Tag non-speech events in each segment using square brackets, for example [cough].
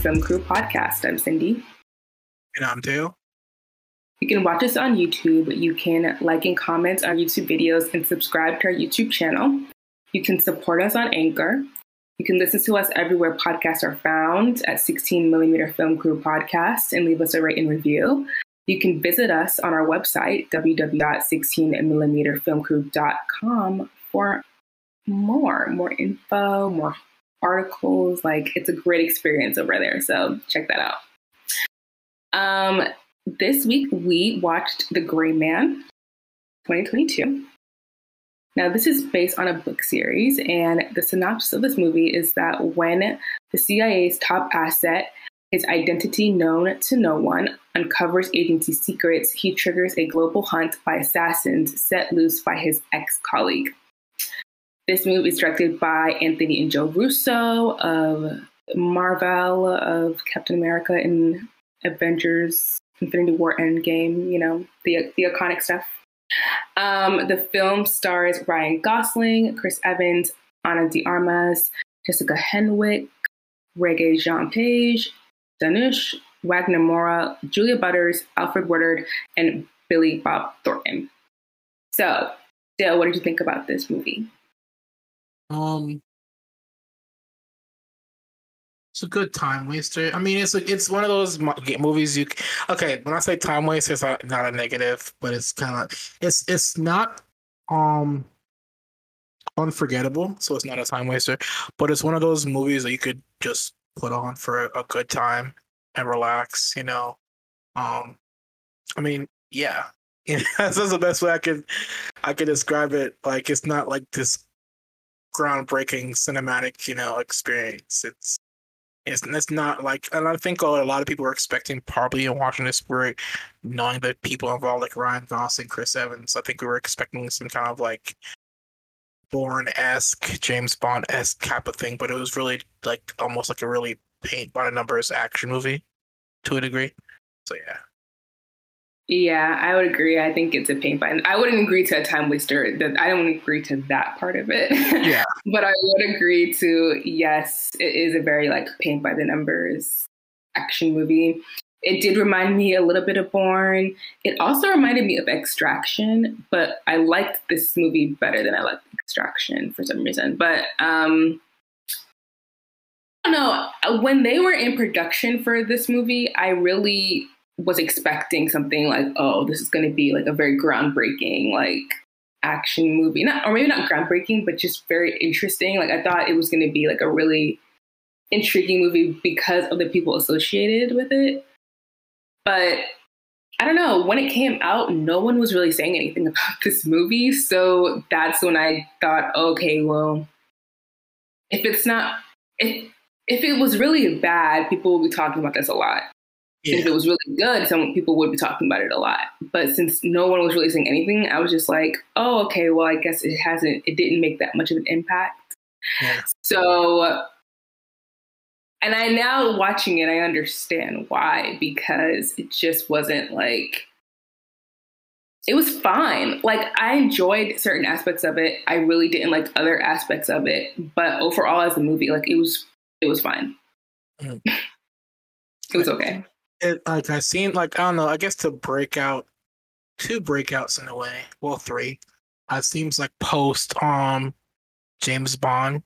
Film Crew podcast. I'm Cindy. And I'm Dale. You can watch us on YouTube. You can like and comment on YouTube videos and subscribe to our YouTube channel. You can support us on Anchor. You can listen to us everywhere podcasts are found at 16 Millimeter Film Crew Podcast and leave us a rate and review. You can visit us on our website, www.16mmfilmcrew.com, for more, more info, more articles. Like it's a great experience over there. So check that out. Um, this week we watched The Gray Man 2022. Now, this is based on a book series, and the synopsis of this movie is that when the CIA's top asset his identity known to no one, uncovers agency secrets, he triggers a global hunt by assassins set loose by his ex colleague. This movie is directed by Anthony and Joe Russo of Marvel, of Captain America and Avengers, Infinity War Endgame, you know, the, the iconic stuff. Um, the film stars Ryan Gosling, Chris Evans, Ana de Armas, Jessica Henwick, Regé-Jean Page, Dhanush, Wagner Moura, Julia Butters, Alfred Woodard, and Billy Bob Thornton. So, Dale, what did you think about this movie? Um, it's a good time waster. I mean, it's a, it's one of those movies you. Okay, when I say time waster, it's not, not a negative, but it's kind of it's it's not um unforgettable, so it's not a time waster. But it's one of those movies that you could just put on for a good time and relax, you know. Um I mean, yeah. [laughs] that's the best way I could I could describe it. Like it's not like this groundbreaking cinematic, you know, experience. It's it's, it's not like, and I think a lot of people were expecting probably in watching this were knowing that people involved like Ryan Gosling, Chris Evans. I think we were expecting some kind of like Bourne esque, James Bond esque type of thing, but it was really like almost like a really paint by the numbers action movie to a degree. So yeah. Yeah, I would agree. I think it's a paint by. I wouldn't agree to a time waster. That I don't agree to that part of it. Yeah, [laughs] but I would agree to yes, it is a very like paint by the numbers action movie. It did remind me a little bit of Bourne. It also reminded me of Extraction, but I liked this movie better than I liked Extraction for some reason. But um, I don't know. When they were in production for this movie, I really was expecting something like, oh, this is going to be like a very groundbreaking, like action movie. Not, or maybe not groundbreaking, but just very interesting. Like I thought it was going to be like a really intriguing movie because of the people associated with it. But I don't know, when it came out, no one was really saying anything [laughs] about this movie. So that's when I thought, okay, well, if it's not, if, if it was really bad, people will be talking about this a lot. Yeah. If it was really good, some people would be talking about it a lot. But since no one was really saying anything, I was just like, oh, okay, well, I guess it hasn't, it didn't make that much of an impact. Yeah. So and I now watching it, I understand why because it just wasn't like it was fine. Like I enjoyed certain aspects of it. I really didn't like other aspects of it, but overall as a movie, like it was it was fine. Mm. [laughs] it was okay. It like I seen like I don't know. I guess to break out two breakouts in a way. Well, three. It seems like post um James Bond.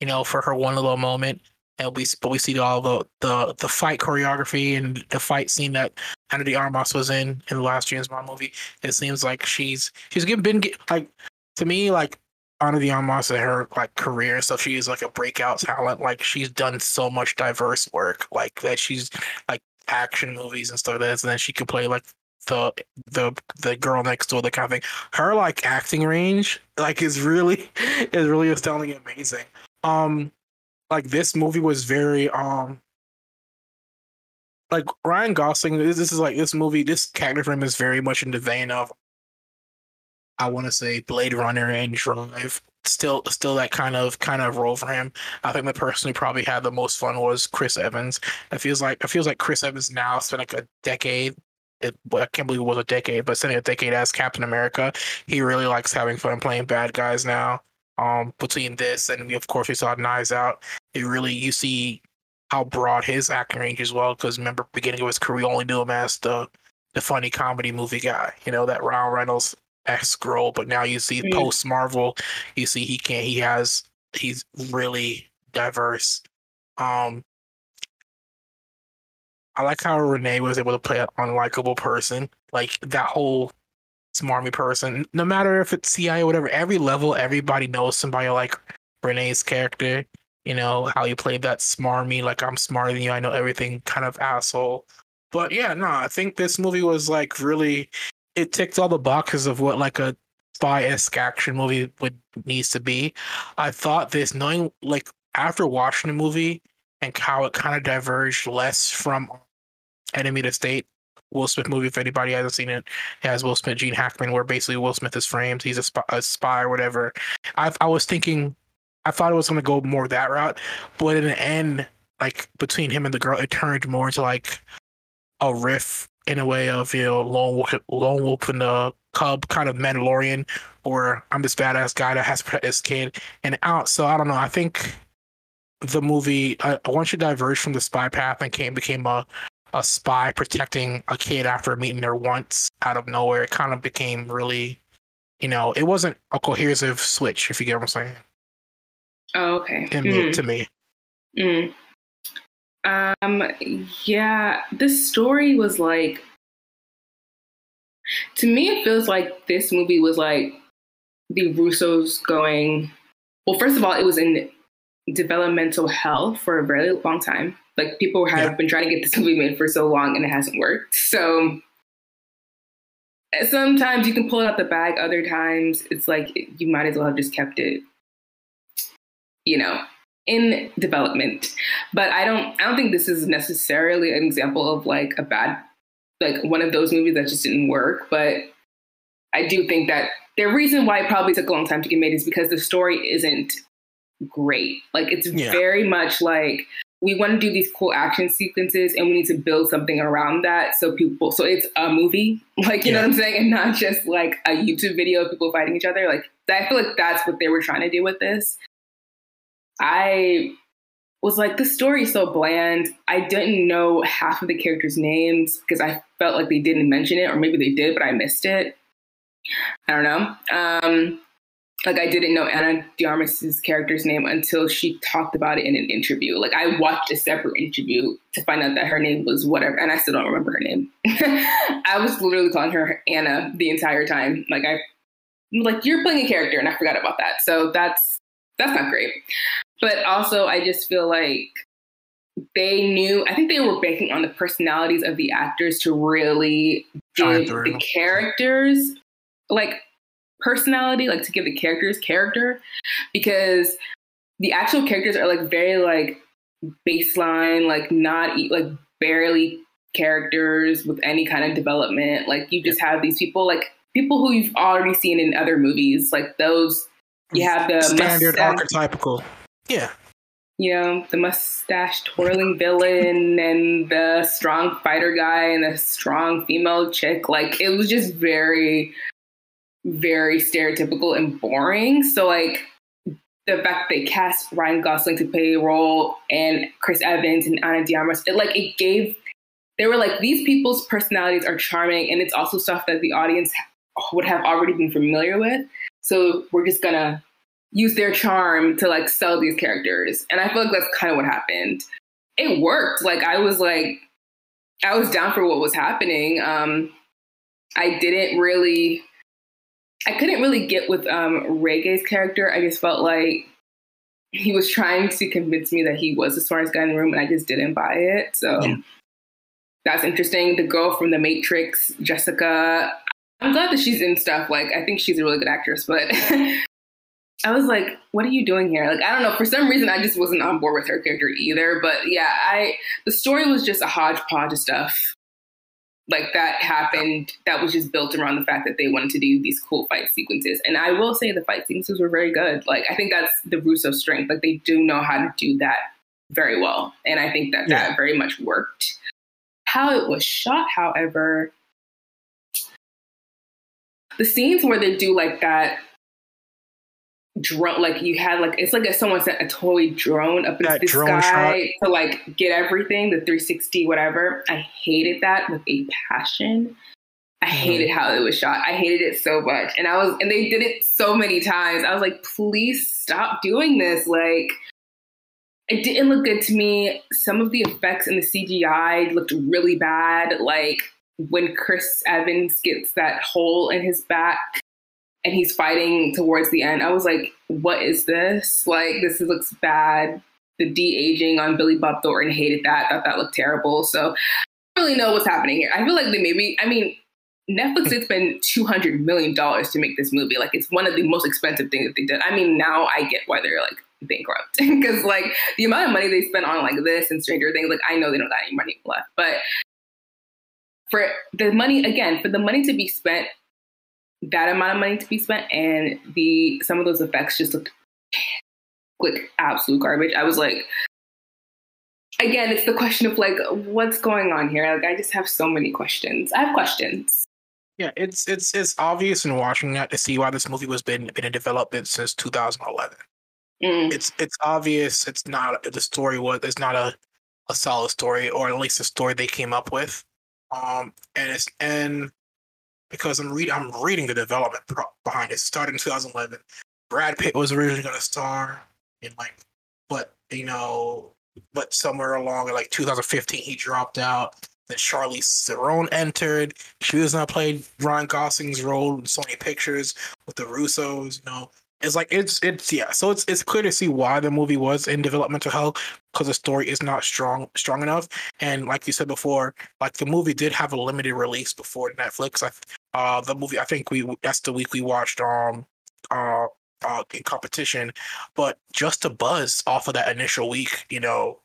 You know, for her one little moment and we but we see all the the the fight choreography and the fight scene that Ana de Armas was in in the last James Bond movie. It seems like she's she's been like to me like Ana de Armas in her like career so she's like a breakout talent. Like she's done so much diverse work like that. She's like action movies and stuff like that, and then she could play like the the the girl next door, the kind of thing. Her like acting range like is really [laughs] is really astounding amazing. Um like this movie was very um like Ryan Gosling. This, this is like this movie. This character frame is very much in the vein of I want to say Blade Runner and Drive. Still, still that kind of kind of role for him. I think the person who probably had the most fun was Chris Evans. It feels like it feels like Chris Evans now spent like a decade. It, I can't believe it was a decade, but spending a decade as Captain America, he really likes having fun playing bad guys now um, between this and we, of course we saw Knives Out. It really you see how broad his acting range as well. Because remember, beginning of his career, we only knew him as the the funny comedy movie guy. You know that Ryan Reynolds esque role, but now you see mm-hmm. post Marvel, you see he can't. He has he's really diverse. Um, I like how Renee was able to play an unlikable person, like that whole smarmy person. No matter if it's CIA or whatever, every level, everybody knows somebody like Renee's character. You know how you played that smarmy, like I'm smarter than you, I know everything, kind of asshole. But yeah, no, I think this movie was like really. It ticked all the boxes of what like a spy-esque action movie would needs to be. I thought this, knowing like after watching the movie and how it kind of diverged less from Enemy to State, Will Smith movie. If anybody hasn't seen it, it has Will Smith, Gene Hackman, where basically Will Smith is framed. He's a spy, a spy or whatever. I I was thinking, I thought it was going to go more that route, but in the end, like between him and the girl, it turned more into like a riff in a way of you know lone wolf, lone wolf and the cub kind of Mandalorian, or I'm this badass guy that has [laughs] to protect his kid and out. So I don't know. I think the movie uh, once you diverge from the spy path and came became a a spy protecting a kid after meeting her once out of nowhere. It kind of became really, you know, it wasn't a cohesive switch, if you get what I'm saying. Oh, okay. Mm. To me. Mm. Um, yeah, this story was like, to me, it feels like this movie was like the Russos going, well, first of all, it was in developmental hell for a very long time. Like people have yeah. been trying to get this movie made for so long and it hasn't worked. So sometimes you can pull it out the bag. Other times it's like you might as well have just kept it, you know, in development. But I don't. I don't think this is necessarily an example of like a bad, like one of those movies that just didn't work. But I do think that the reason why it probably took a long time to get made is because the story isn't great. Like it's yeah. very much like we want to do these cool action sequences and we need to build something around that so people so it's a movie [laughs] like you yeah. know what i'm saying and not just like a youtube video of people fighting each other like i feel like that's what they were trying to do with this i was like the story's so bland i didn't know half of the characters names because i felt like they didn't mention it or maybe they did but i missed it i don't know um like I didn't know Ana de Armas's character's name until she talked about it in an interview. Like I watched a separate interview to find out that her name was whatever, and I still don't remember her name. [laughs] I was literally calling her Anna the entire time. Like I, like you're playing a character, and I forgot about that. So that's that's not great. But also, I just feel like they knew. I think they were banking on the personalities of the actors to really give the characters like personality, like to give the characters character, because the actual characters are like very like baseline, like not like barely characters with any kind of development. Like you just have these people, like people who you've already seen in other movies, like those. You mm-hmm. have the standard archetypical, yeah. You know the mustache twirling villain and the strong fighter guy and the strong female chick. Like it was just very very stereotypical and boring. So like the fact they cast Ryan Gosling to play a role and Chris Evans and Ana de Armas, it like it gave they were like these people's personalities are charming and it's also stuff that the audience would have already been familiar with. So we're just gonna use their charm to like sell these characters. And I feel like that's kind of what happened. It worked. Like I was like I was down for what was happening. Um I didn't really I couldn't really get with um, Regé's character. I just felt like he was trying to convince me that he was the smartest guy in the room, and I just didn't buy it. So yeah. that's interesting. The girl from The Matrix, Jessica. I'm glad that she's in stuff. Like, I think she's a really good actress, but [laughs] I was like, what are you doing here? Like, I don't know. For some reason, I just wasn't on board with her character either. But yeah, I the story was just a hodgepodge of stuff like that happened that was just built around the fact that they wanted to do these cool fight sequences and i will say the fight sequences were very good like i think that's the russo strength like they do know how to do that very well and i think that yeah. that very much worked how it was shot however the scenes where they do like that drone like you had like it's like if someone sent a toy drone up into the sky to like get everything the 360 whatever. I hated that with a passion. I Mm-hmm. hated how it was shot. I hated it so much. And i was and they did it so many times. I was like please stop doing this. Like it didn't look good to me. Some of the effects in the cgi looked really bad. Like when chris evans gets that hole in his back and he's fighting towards the end. I was like, what is this? Like, this looks bad. The de aging on Billy Bob Thornton hated that. Thought that looked terrible. So I don't really know what's happening here. I feel like they maybe, I mean, Netflix did spend $200 million to make this movie. Like, it's one of the most expensive things that they did. I mean, now I get why they're like bankrupt [laughs] because, like, the amount of money they spent on like this and Stranger Things, like, I know they don't got any money left. But for the money, again, for the money to be spent that amount of money to be spent and the some of those effects just looked like absolute garbage. I was like again, it's the question of like what's going on here? Like I just have so many questions. I have questions. Yeah, it's it's it's obvious in watching that to see why this movie was been been in development since 2011. Mm. It's it's obvious it's not the story was it's not a a solid story or at least a story they came up with. Um and it's and because I'm reading I'm reading the development pro- behind it. Started in 2011. Brad Pitt was originally going to star in like, but you know, but somewhere along in like 2015 he dropped out. Then Charlize Theron entered. She was gonna play Ryan Gosling's role in Sony Pictures with the Russos. You know, it's like it's it's yeah. So it's it's clear to see why the movie was in developmental hell because the story is not strong strong enough. And like you said before, like the movie did have a limited release before Netflix. I uh the movie I think we that's the week we watched um uh uh in competition, but just a buzz off of that initial week, you know,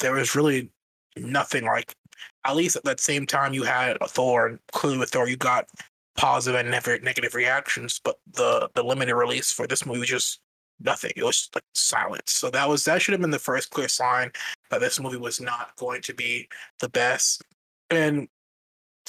there was really nothing like at least at that same time you had a Thor and clearly with Thor you got positive and never negative reactions, but the the limited release for this movie was just nothing. It was like silence. So that was that should have been the first clear sign that this movie was not going to be the best. And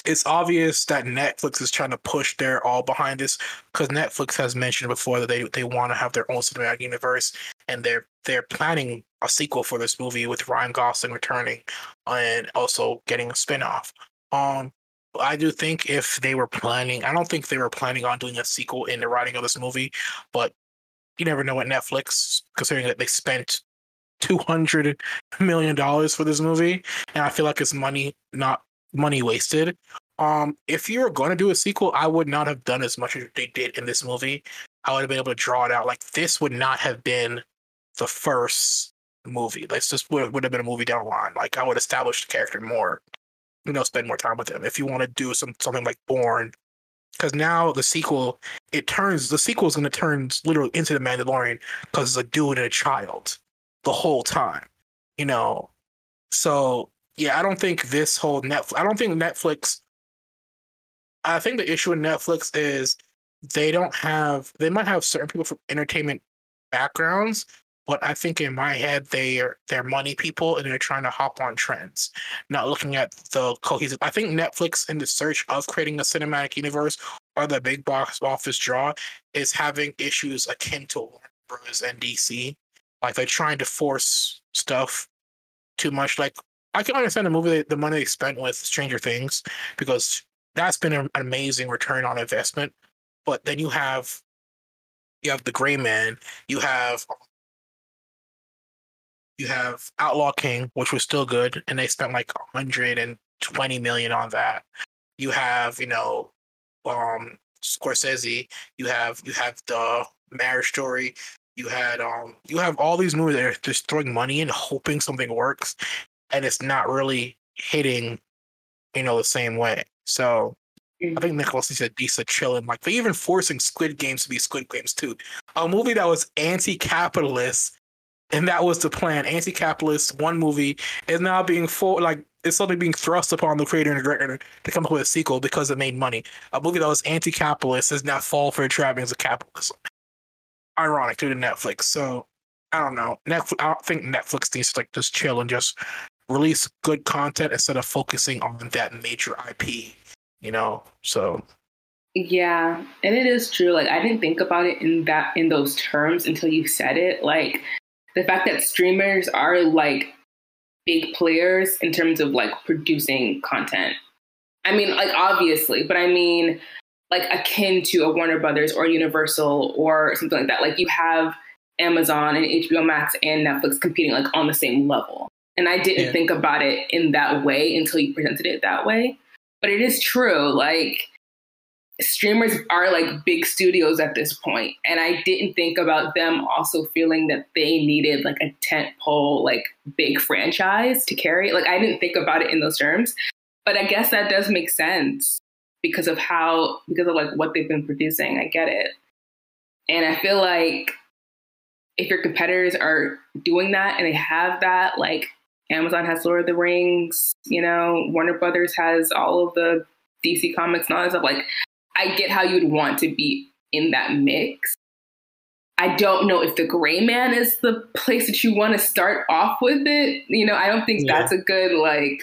it's obvious that Netflix is trying to push their all behind this because Netflix has mentioned before that they, they want to have their own cinematic universe and they're they're planning a sequel for this movie with Ryan Gosling returning and also getting a spin-off. Um I do think if they were planning, I don't think they were planning on doing a sequel in the writing of this movie, but you never know at Netflix, considering that they spent two hundred million dollars for this movie, and I feel like it's money not money wasted. Um, if you were going to do a sequel, I would not have done as much as they did in this movie. I would have been able to draw it out. Like this would not have been the first movie. Like this would, would have been a movie down the line. Like I would establish the character more, you know, spend more time with him. If you want to do some something like Bourne, because now the sequel it turns the sequel is going to turn literally into the Mandalorian because it's a dude and a child the whole time, you know. So yeah, I don't think this whole Netflix. I don't think Netflix. I think the issue with Netflix is they don't have. They might have certain people from entertainment backgrounds, but I think in my head they are they're money people and they're trying to hop on trends, not looking at the cohesive. I think Netflix, in the search of creating a cinematic universe or the big box office draw, is having issues akin to Warner Bros. and DC. Like they're trying to force stuff too much. Like I can understand the movie, the money they spent with Stranger Things, because that's been an amazing return on investment. But then you have you have the Gray Man, you have you have Outlaw King, which was still good, and they spent like 120 million on that. You have, you know, um Scorsese, you have you have the marriage story, you had um you have all these movies that are just throwing money in hoping something works and it's not really hitting you know the same way so i think nicholas said decent chilling like they're even forcing squid games to be squid games too a movie that was anti-capitalist and that was the plan anti-capitalist one movie is now being for like it's suddenly being thrust upon the creator and director to come up with a sequel because it made money a movie that was anti-capitalist is now fall for the trappings of capitalism ironic due to Netflix. So I don't know. Netflix. I don't think Netflix needs to like just chill and just release good content instead of focusing on that major IP. You know. So Yeah, and it is true. Like I didn't think about it in that in those terms until you said it. Like the fact that streamers are like big players in terms of like producing content. I mean, like obviously, but I mean like akin to a Warner Brothers or Universal or something like that. Like you have Amazon and HBO Max and Netflix competing like on the same level. And I didn't yeah. think about it in that way until you presented it that way. But it is true. Like streamers are like big studios at this point and i didn't think about them also feeling that they needed like a tent pole like big franchise to carry. Like i didn't think about it in those terms but i guess that does make sense because of how because of like what they've been producing. I get it. And i feel like if your competitors are doing that and they have that like amazon has lord of the rings you know warner brothers has all of the dc comics and all that stuff like I get how you'd want to be in that mix. I don't know if the gray man is the place that you want to start off with it. You know, I don't think yeah. that's a good like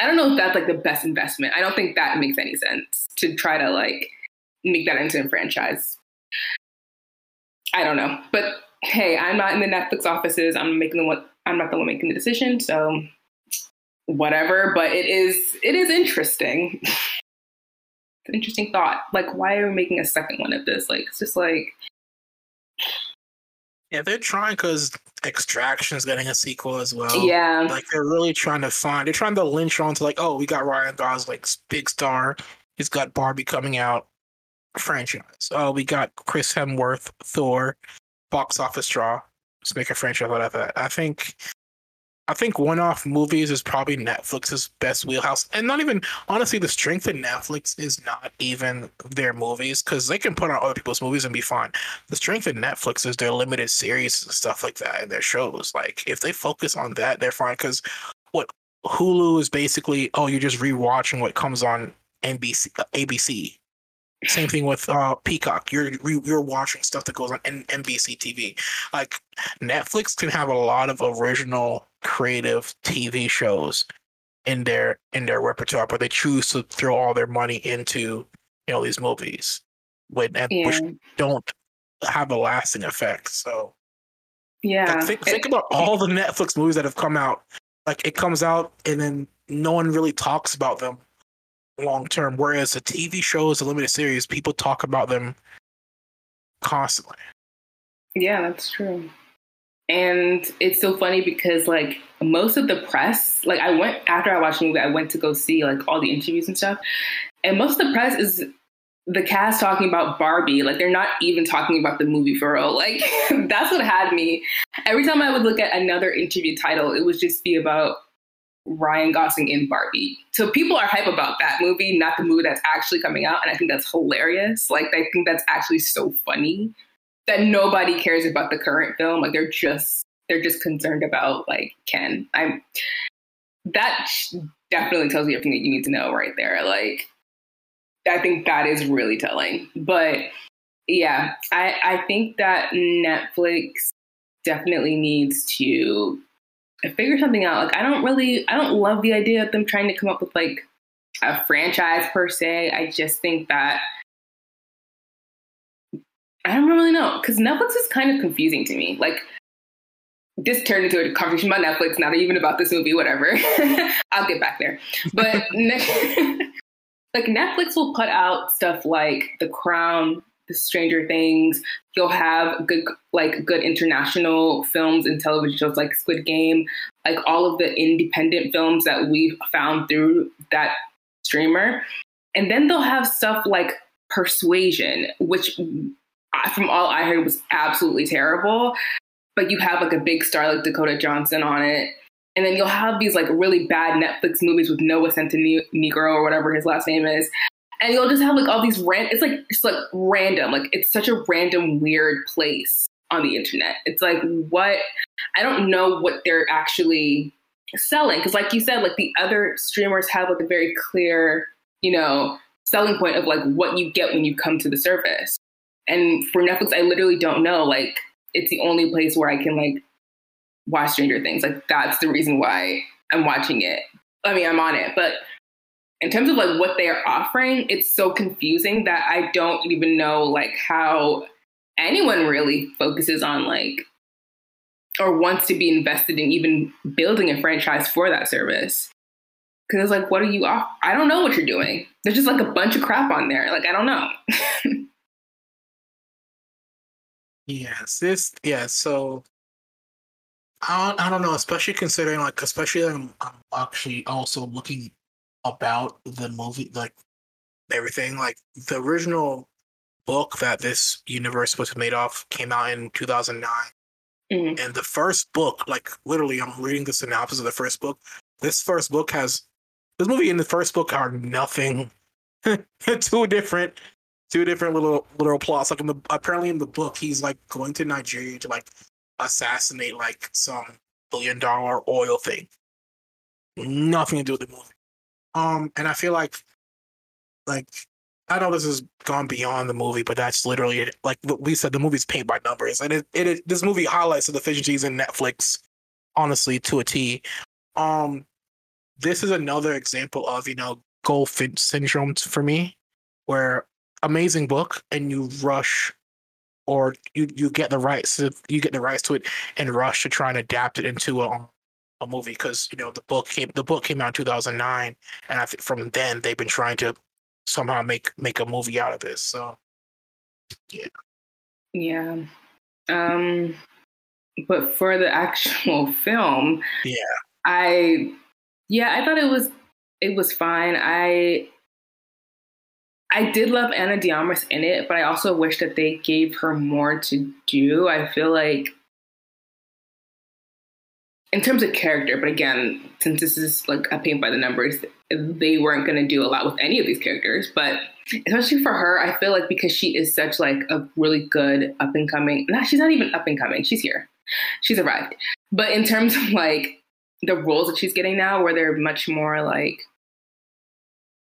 I don't know if that's like the best investment. I don't think that makes any sense to try to like make that into a franchise. I don't know. But hey, I'm not in the Netflix offices. I'm making the one I'm not the one making the decision, so whatever. But it is it is interesting. [laughs] interesting thought. Like, why are we making a second one of this? Like, it's just like. Yeah, they're trying because Extraction's getting a sequel as well. Yeah. Like, they're really trying to find, they're trying to lynch on to, like, oh, we got Ryan Gosling's big star. He's got Barbie coming out franchise. Oh, we got Chris Hemsworth, Thor, box office draw. Let's make a franchise out of that. I think I think one-off movies is probably Netflix's best wheelhouse, and not even honestly, the strength of Netflix is not even their movies because they can put on other people's movies and be fine. The strength of Netflix is their limited series and stuff like that, and their shows. Like if they focus on that, they're fine. Because what Hulu is basically, oh, you're just rewatching what comes on NBC, uh, ABC. Same thing with uh, Peacock. You're you're watching stuff that goes on NBC TV. Like Netflix can have a lot of original creative TV shows in their in their repertoire, but they choose to throw all their money into you know these movies, when yeah. which don't have a lasting effect. So yeah, like, think think about all the Netflix movies that have come out. Like it comes out and then no one really talks about them long term. Whereas the TV shows, the limited series, people talk about them constantly. Yeah, that's true. And it's so funny because like most of the press, like I went after I watched the movie, I went to go see like all the interviews and stuff. And most of the press is the cast talking about Barbie. Like they're not even talking about the movie for real. Like [laughs] that's what had me. Every time I would look at another interview title, it would just be about Ryan Gosling in Barbie. So people are hype about that movie, not the movie that's actually coming out. And I think that's hilarious. Like I think that's actually so funny that nobody cares about the current film. Like they're just they're just concerned about like Ken. I'm that definitely tells you everything that you need to know right there. Like I think that is really telling. But yeah, I I think that Netflix definitely needs to figure something out. Like I don't really I don't love the idea of them trying to come up with like a franchise per se. I just think that I don't really know because Netflix is kind of confusing to me. Like this turned into a conversation about Netflix, not even about this movie, whatever. [laughs] I'll get back there. But [laughs] [laughs] like Netflix will put out stuff like The Crown, The Stranger Things. You'll have good like good international films and television shows like Squid Game, like all of the independent films that we've found through that streamer. And then they'll have stuff like Persuasion, which from all I heard, was absolutely terrible. But you have like a big star like Dakota Johnson on it. And then you'll have these like really bad Netflix movies with Noah Centineo Negro or whatever his last name is. And you'll just have like all these random, it's like, just like random. Like it's such a random, weird place on the internet. It's like, what? I don't know what they're actually selling. Cause like you said, like the other streamers have like a very clear, you know, selling point of like what you get when you come to the service. And for Netflix, I literally don't know. Like, it's the only place where I can like watch Stranger Things. Like, that's the reason why I'm watching it. I mean, I'm on it, but in terms of like what they are offering, it's so confusing that I don't even know like how anyone really focuses on like or wants to be invested in even building a franchise for that service. Cause it's like, what are you off? I don't know what you're doing. There's just like a bunch of crap on there. Like, I don't know. [laughs] yes, this, yeah. So I don't, I don't know, especially considering like, especially I'm, I'm actually also looking about the movie, like everything. Like the original book that this universe was made off came out in 2009. Mm-hmm. And the first book, like literally, I'm reading the synopsis of the first book. This first book has this movie and the first book are nothing. [laughs] two different, two different little little plots. Like in the apparently in the book, he's like going to Nigeria to like assassinate like some billion dollar oil thing. Nothing to do with the movie. Um, and I feel like, like I know this has gone beyond the movie, but that's literally it. Like we said, the movie's paint by numbers, and it, it, it this movie highlights the deficiencies in Netflix, honestly, to a T. Um, this is another example of you know golf syndrome for me, where amazing book and you rush, or you you get the rights, to you get the rights to it, and rush to try and adapt it into a a movie because you know the book came the book came out in 2009 and i think from then they've been trying to somehow make make a movie out of this so yeah. Yeah. Um but for the actual [laughs] film yeah. I yeah i thought it was it was fine. I I did love Ana de Armas in it, but I also wish that they gave her more to do. I feel like in terms of character, but again, since this is like a paint by the numbers, they weren't going to do a lot with any of these characters. But especially for her, I feel like because she is such like a really good up and coming. Nah, she's not even up and coming. She's here. She's arrived. But in terms of like the roles that she's getting now, where they're much more like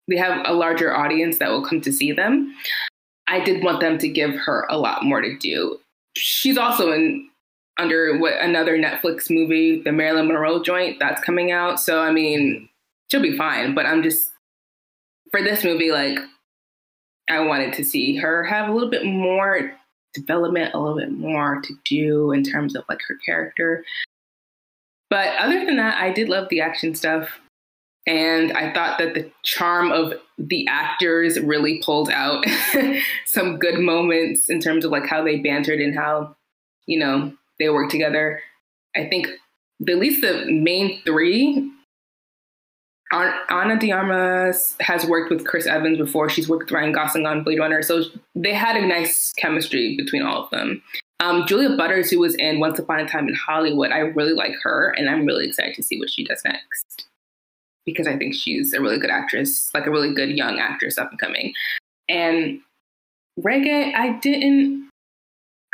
they have a larger audience that will come to see them. I did want them to give her a lot more to do. She's also in under what another Netflix movie, the Marilyn Monroe joint that's coming out. So I mean, she'll be fine. But I'm just for this movie, like I wanted to see her have a little bit more development, a little bit more to do in terms of like her character. But other than that, I did love the action stuff. And I thought that the charm of the actors really pulled out [laughs] some good moments in terms of like how they bantered and how, you know, they work together. I think at least the main three. Ana de Armas has worked with Chris Evans before. She's worked with Ryan Gosling on Blade Runner, so they had a nice chemistry between all of them. Um, Julia Butters, who was in Once Upon a Time in Hollywood, I really like her, and I'm really excited to see what she does next because I think she's a really good actress, like a really good young actress up and coming. And Regé, I didn't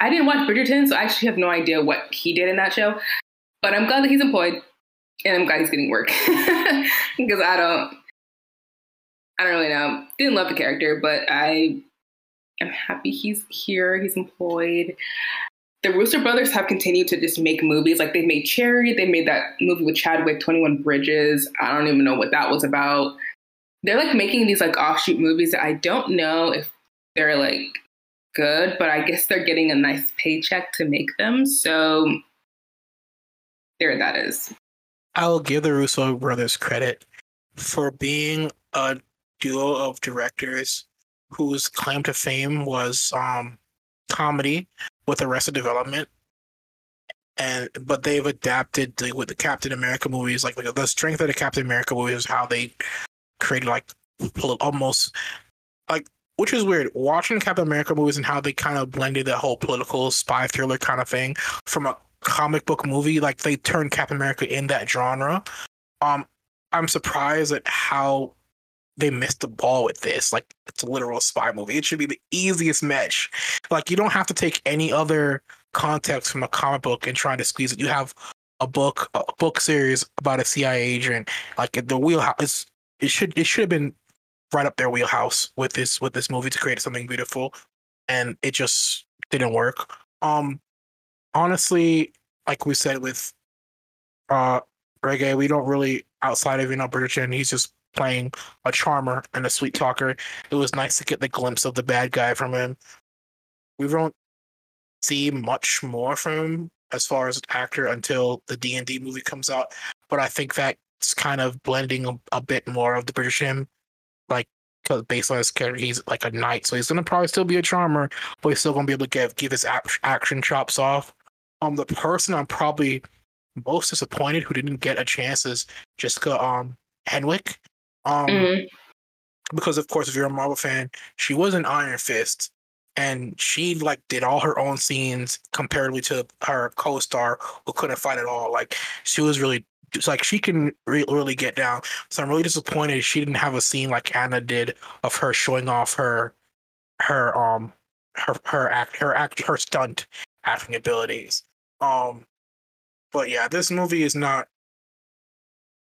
I didn't watch Bridgerton, so I actually have no idea what he did in that show. But I'm glad that he's employed, and I'm glad he's getting work [laughs] because I don't, I don't really know. Didn't love the character, but I am happy he's here. He's employed. The Russo brothers have continued to just make movies. Like they made Cherry, they made that movie with Chadwick, Twenty One Bridges. I don't even know what that was about. They're like making these like offshoot movies that I don't know if they're like good, but I guess they're getting a nice paycheck to make them. So there that is. I'll give the Russo brothers credit for being a duo of directors whose claim to fame was um, comedy with Arrested Development. And but they've adapted the, with the Captain America movies, like, like the strength of the Captain America movies is how they created like almost like which is weird. Watching Captain America movies and how they kind of blended that whole political spy thriller kind of thing from a comic book movie, like they turned Captain America in that genre. Um, I'm surprised at how they missed the ball with this. Like it's a literal spy movie. It should be the easiest match. Like you don't have to take any other context from a comic book and try to squeeze it. You have a book, a book series about a CIA agent. Like the wheelhouse. It should it should have been right up their wheelhouse with this with this movie to create something beautiful, and it just didn't work. Um, honestly, like we said with uh Regé, we don't really outside of you know Bridgerton, he's just playing a charmer and a sweet talker. It was nice to get the glimpse of the bad guy from him. We don't see much more from him as far as an actor until the D and D movie comes out, but I think that's kind of blending a, a bit more of the British him, like because based on his character, he's like a knight, so he's gonna probably still be a charmer, but he's still gonna be able to give give his action chops off. Um, the person I'm probably most disappointed who didn't get a chance is Jessica um Henwick. Um, mm-hmm. because of course, if you're a Marvel fan, she was an Iron Fist, and she like did all her own scenes comparatively to her co-star who couldn't fight at all. Like she was really it's like she can re- really get down. So I'm really disappointed she didn't have a scene like Anna did of her showing off her her um her her act her act her stunt acting abilities. Um, but yeah, this movie is not.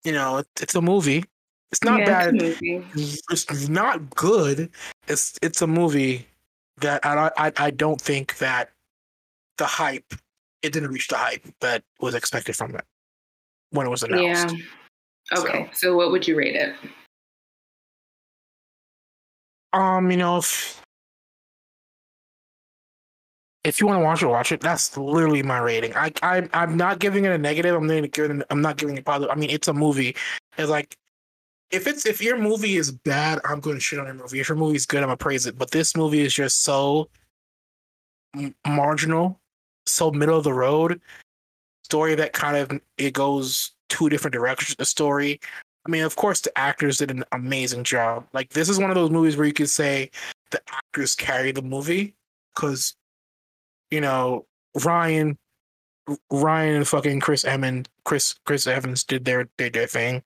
You know, it's, it's a movie. It's not yeah, bad. It's, it's, not good. It's it's a movie that I I I don't think that the hype it didn't reach the hype that was expected from it when it was announced. Yeah. Okay. So, so what would you rate it? Um, you know, if if you want to watch it, watch it. That's literally my rating. I, I I'm not giving it a negative. I'm not giving. it. I'm not giving it positive. I mean, it's a movie. It's like if it's if your movie is bad, I'm going to shit on your movie. If your movie is good, I'm gonna praise it. But this movie is just so marginal, so middle of the road. Story that kind of it goes two different directions. The story. I mean, of course, the actors did an amazing job. Like this is one of those movies where you could say the actors carry the movie because you know, Ryan, Ryan and fucking Chris Emmons, Chris Chris Evans did their did their thing.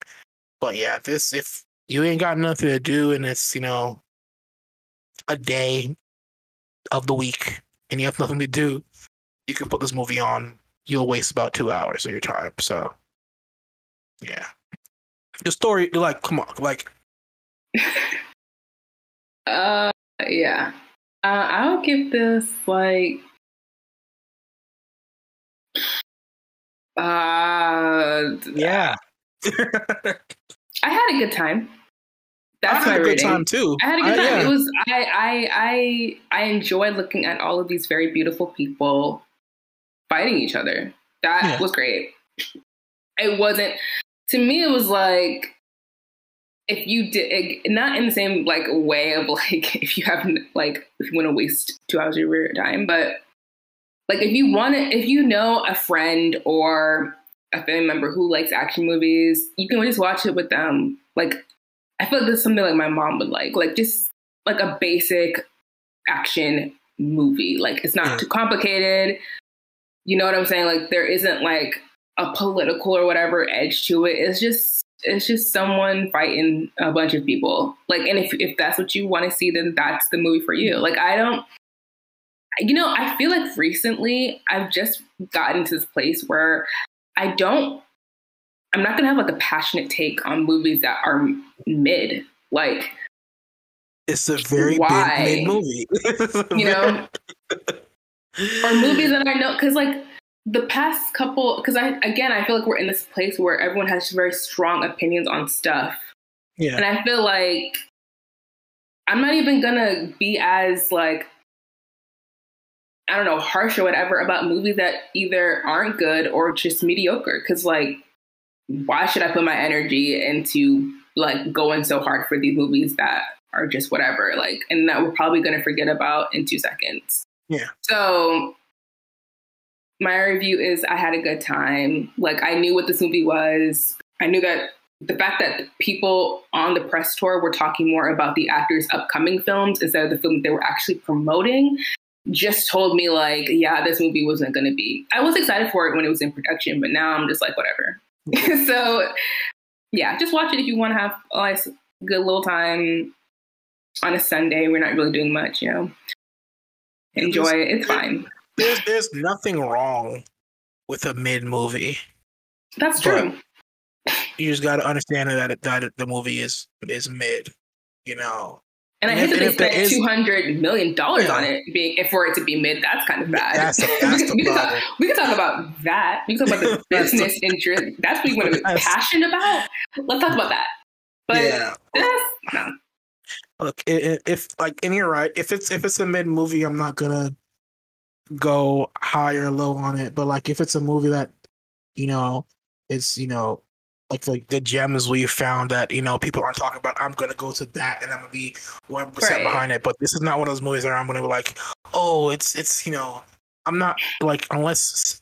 But yeah, this if you ain't got nothing to do and it's you know a day of the week and you have nothing to do, you can put this movie on. You'll waste about two hours of your time. So yeah, the story like come on like. [laughs] uh yeah, uh, I'll give this like [sighs] Uh, yeah. I had a good time. That's I had a good time too. I had a good time. yeah. It was I I I I enjoyed looking at all of these very beautiful people fighting each other. That yeah. was great. It wasn't to me. It was like if you did not in the same like way of [laughs] like if you have like if you want to waste two hours of your time, but like if you want to, if you know a friend or a family member who likes action movies, you can just watch it with them. Like I feel like this is something like my mom would like, like just like a basic action movie. Like it's not yeah. too complicated. You know what I'm saying? Like there isn't like a political or whatever edge to it. It's just it's just someone fighting a bunch of people. Like and if if that's what you want to see, then that's the movie for you. Mm-hmm. Like I don't you know, I feel like recently I've just gotten to this place where I don't, I'm not to have like a passionate take on movies that are mid. Like, it's a very why? mid movie. you know? [laughs] or movies that I know, because like the past couple, because I, again, I feel like we're in this place where everyone has very strong opinions on stuff. Yeah. And I feel like I'm not even gonna be as like I don't know, harsh or whatever about movies that either aren't good or just mediocre. Cause like, why should I put my energy into like going so hard for these movies that are just whatever? Like, and that we're probably going to forget about in two seconds. Yeah. So my review is I had a good time. Like, I knew what this movie was. I knew that the fact that people on the press tour were talking more about the actors' upcoming films instead of the film they were actually promoting just told me like, yeah, this movie wasn't going to be. I was excited for it when it was in production, but now I'm just like, whatever. [laughs] so, yeah, just watch it if you want to have a nice, good little time on a Sunday. We're not really doing much, you know. Enjoy it. It's fine. There's there's nothing wrong with a mid movie. That's true. You just got to understand that it, that the movie is is mid. You know, and I hate that they spent two hundred million dollars yeah. on it being for it to be mid. That's kind of bad. That's, [laughs] a, that's we, can talk, we, can talk, about that. We can talk about the [laughs] business interest. That's what we want to be passionate about. Let's talk about that. But yeah. no. Look, if like, and you're right. If it's if it's a mid movie, I'm not gonna go high or low on it. But like, if it's a movie that you know it's you know like like the gems we found that you know people aren't talking about. I'm gonna go to that and I'm gonna be one percent behind it. But this is not one of those movies where I'm gonna be like, oh, it's it's you know, I'm not like unless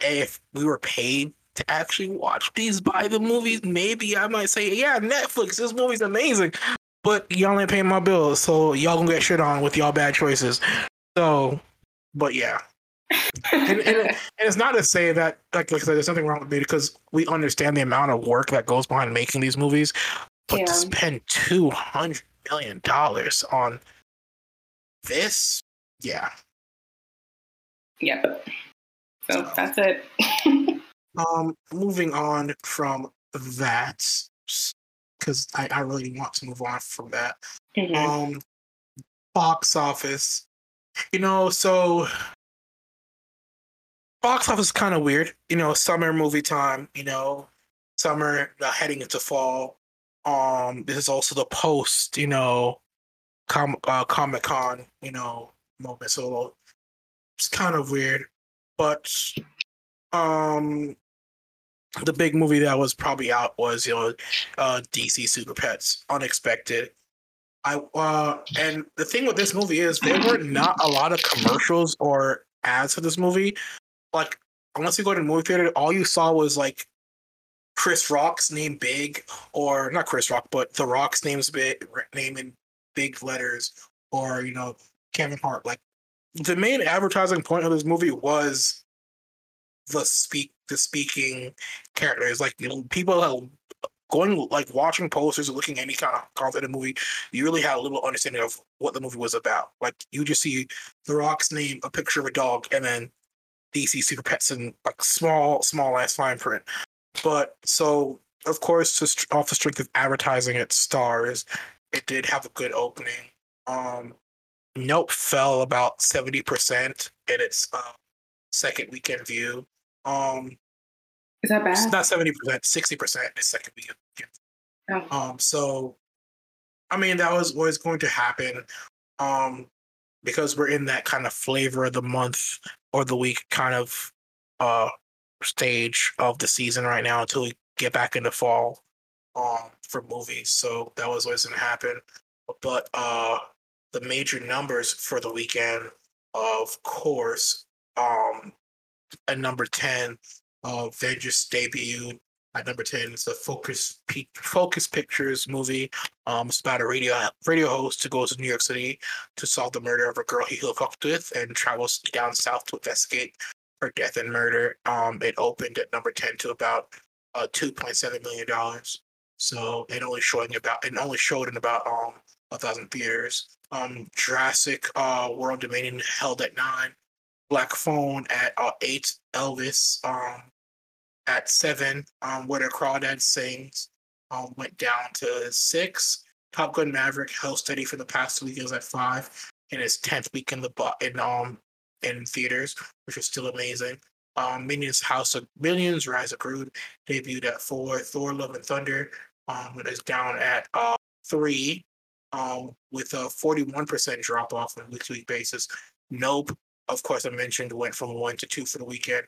if we were paid to actually watch these by the movies, maybe I might say, yeah, Netflix, this movie's amazing. But y'all ain't paying my bills, so y'all gonna get shit on with y'all bad choices. So, but yeah, and, and, and, it's not to say that like, like there's nothing wrong with me because we understand the amount of work that goes behind making these movies. But yeah. to spend two hundred million dollars on this, yeah. Yep. So, so that's it. [laughs] um, moving on from that, because I, I really want to move on from that. Mm-hmm. Um, box office. You know, so box office is kind of weird. You know, summer movie time. You know, summer uh, heading into fall. Um, this is also the post. You know, com- uh, Comic Con. You know, moment. So it's kind of weird, but um, the big movie that was probably out was you know, uh, DC Super Pets. Unexpected. I uh, and the thing with this movie is there were not a lot of commercials or ads for this movie like unless you go to the movie theater, all you saw was like Chris Rock's name big, or not Chris Rock, but The Rock's name's big, name in big letters, or you know Kevin Hart. Like the main advertising point of this movie was the speak the speaking characters. Like you know, people going like watching posters or looking at any kind of content the movie, you really had a little understanding of what the movie was about. Like you just see The Rock's name, a picture of a dog, and then DC Super Pets in like small, small ass fine print. But so, of course, just off the strength of advertising its stars, it did have a good opening. Um, Nope fell about seventy percent in its uh, second weekend view. Um, Is that bad? It's not seventy percent, sixty percent is second weekend. Oh. Um, so, I mean, that was always going to happen. Um, because we're in that kind of flavor of the month or the week kind of uh stage of the season right now until we get back into fall um for movies. So that was always gonna happen. But uh the major numbers for the weekend, of course, um at number 10, uh Avengers debuted at number 10, it's a Focus Focus Pictures movie. Um, it's about a radio radio host who goes to New York City to solve the murder of a girl he hooked with and travels down south to investigate her death and murder. Um, it opened at number 10 to about uh, $2.7 million. So it only showing about it only showed in about um a thousand theaters. Um, Jurassic uh, World Dominion held at nine. Black Phone at uh, eight. Elvis um at seven. Um, Where the Crawdads Sings um, went down to six. Top Gun Maverick held steady for the past two weekends at five, in its tenth week in the in um in theaters, which is still amazing. Um, Minions House of Millions Rise of Gru debuted at four. Thor: Love and Thunder um, is down at uh, three, um, with a forty-one percent drop off on a week-to-week basis. Nope, of course, I mentioned went from one to two for the weekend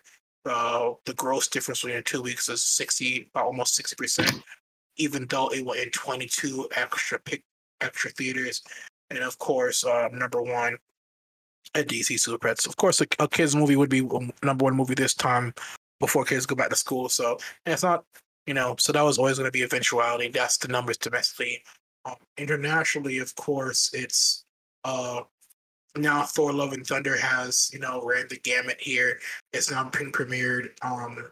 uh, the gross difference between the two weeks is 60, almost 60%, even though it went in 22 extra pick, extra theaters. And of course, uh, number one at DC Super Pets. Of course, a, a, kids movie would be number one movie this time before kids go back to school. So it's not, you know, so that was always going to be eventuality. That's the numbers domestically. Um, internationally, of course, it's uh, now Thor: Love and Thunder has you know ran the gamut here. It's now been premiered um